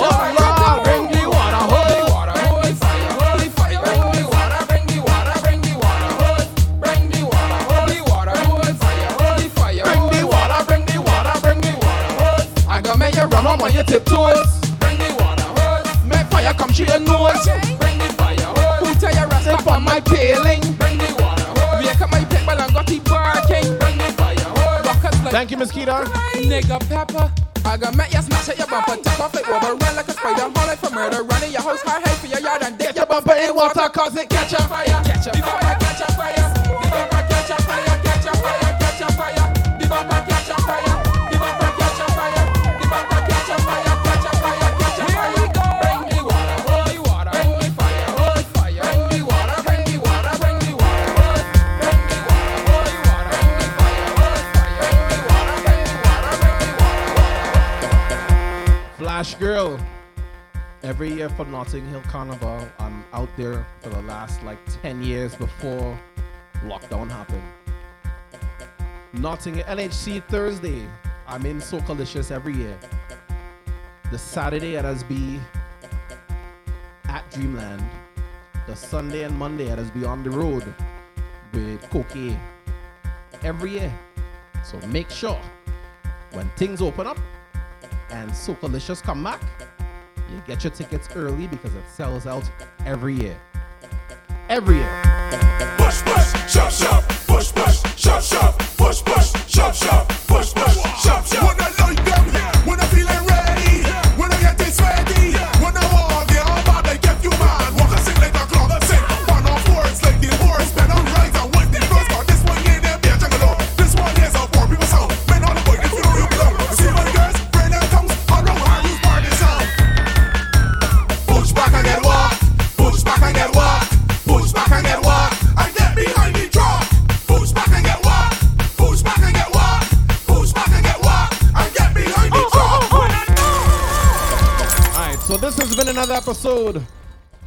Oh. Bring the water, Holy water, holy fire, holy fire. Bring the water, bring the water, bring the water. Bring the water, holy water, holy fire, holy fire. Bring the water, bring the water, bring the water, holy. I gonna make you run on on your tiptoes. Bring the water. Make fire come to your nose. Bring the fire, up my paling. Thank you, Mosquito. Nigga pepper. I got met you smash at your bumper, take off it over, run like a spider, haul it for murder, run in your house, high height for your yard, and dig your bumper in water, cause it catch a catch a fire, catch a fire, Girl. Every year for Notting Hill Carnival, I'm out there for the last like 10 years before lockdown happened. Notting LHC Thursday, I'm in Socalicious every year. The Saturday at SB at Dreamland. The Sunday and Monday at SB on the road with Cokie. Every year. So make sure when things open up and Socalicious come back, you get your tickets early because it sells out every year. Every year. Push, push, shop, shop. Push, push, shop, shop. Push, push, shop, shop. Push, push, shop, shop. When I like them, when I feeling ready, when I get this ready. Shove. another episode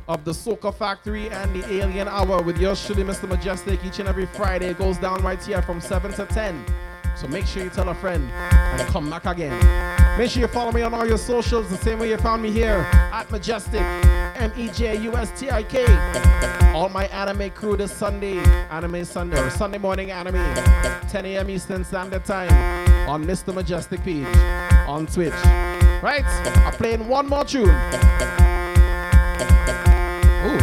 of the Soca Factory and the Alien Hour with yours truly, Mr. Mejustik. Each and every Friday it goes down right here from 7 to 10. So make sure you tell a friend and come back again. Make sure you follow me on all your socials the same way you found me here at Mejustik, M E J U S T I K. All my anime crew this Sunday, Anime Sunday, or Sunday morning anime, 10 a.m. Eastern Standard Time on Mr. Mejustik page on Twitch. Right? I'm playing one more tune. Ooh,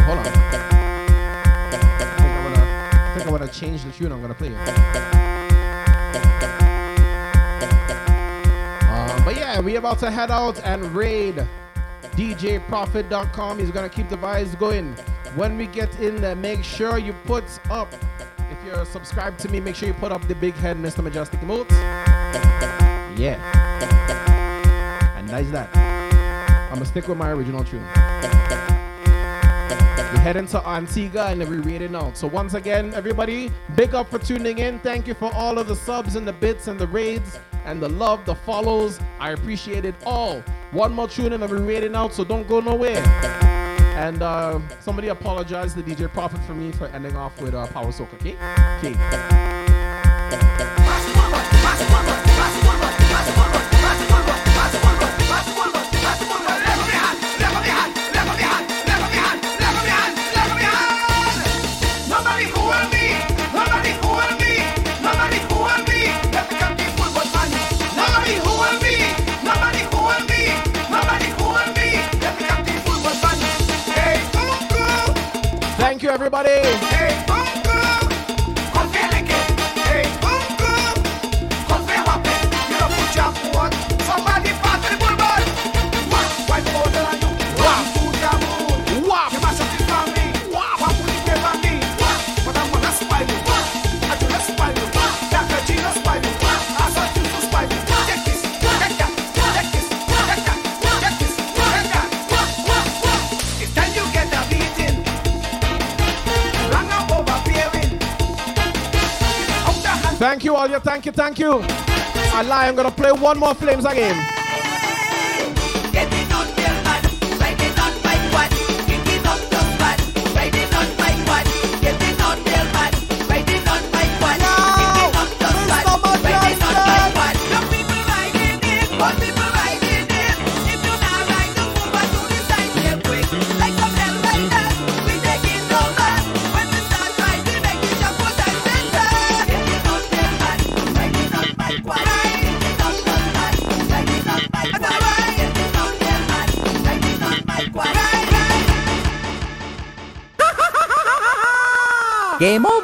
hold on. I think I wanna, I think I wanna change the tune I'm gonna play. Um, but yeah, we about to head out and raid DJProphet.com. He's gonna keep the vibes going. When we get in there, make sure you put up. If you're subscribed to me, make sure you put up the big head, Mr. Mejustik emotes. Yeah. That. I'm gonna stick with my original tune. We're heading to Antigua and then we're reading out. So once again, everybody, big up for tuning in. Thank you for all of the subs and the bits and the raids and the love, the follows. I appreciate it all. One more tune and then we're reading out, so don't go nowhere. And uh, somebody apologize to DJ Prophet for me for ending off with uh, Power Soca, okay? Okay. You, everybody. hey, Thank you, all you. Thank you, thank you. I lie. I'm gonna play one more Flames again. Game over. Game over.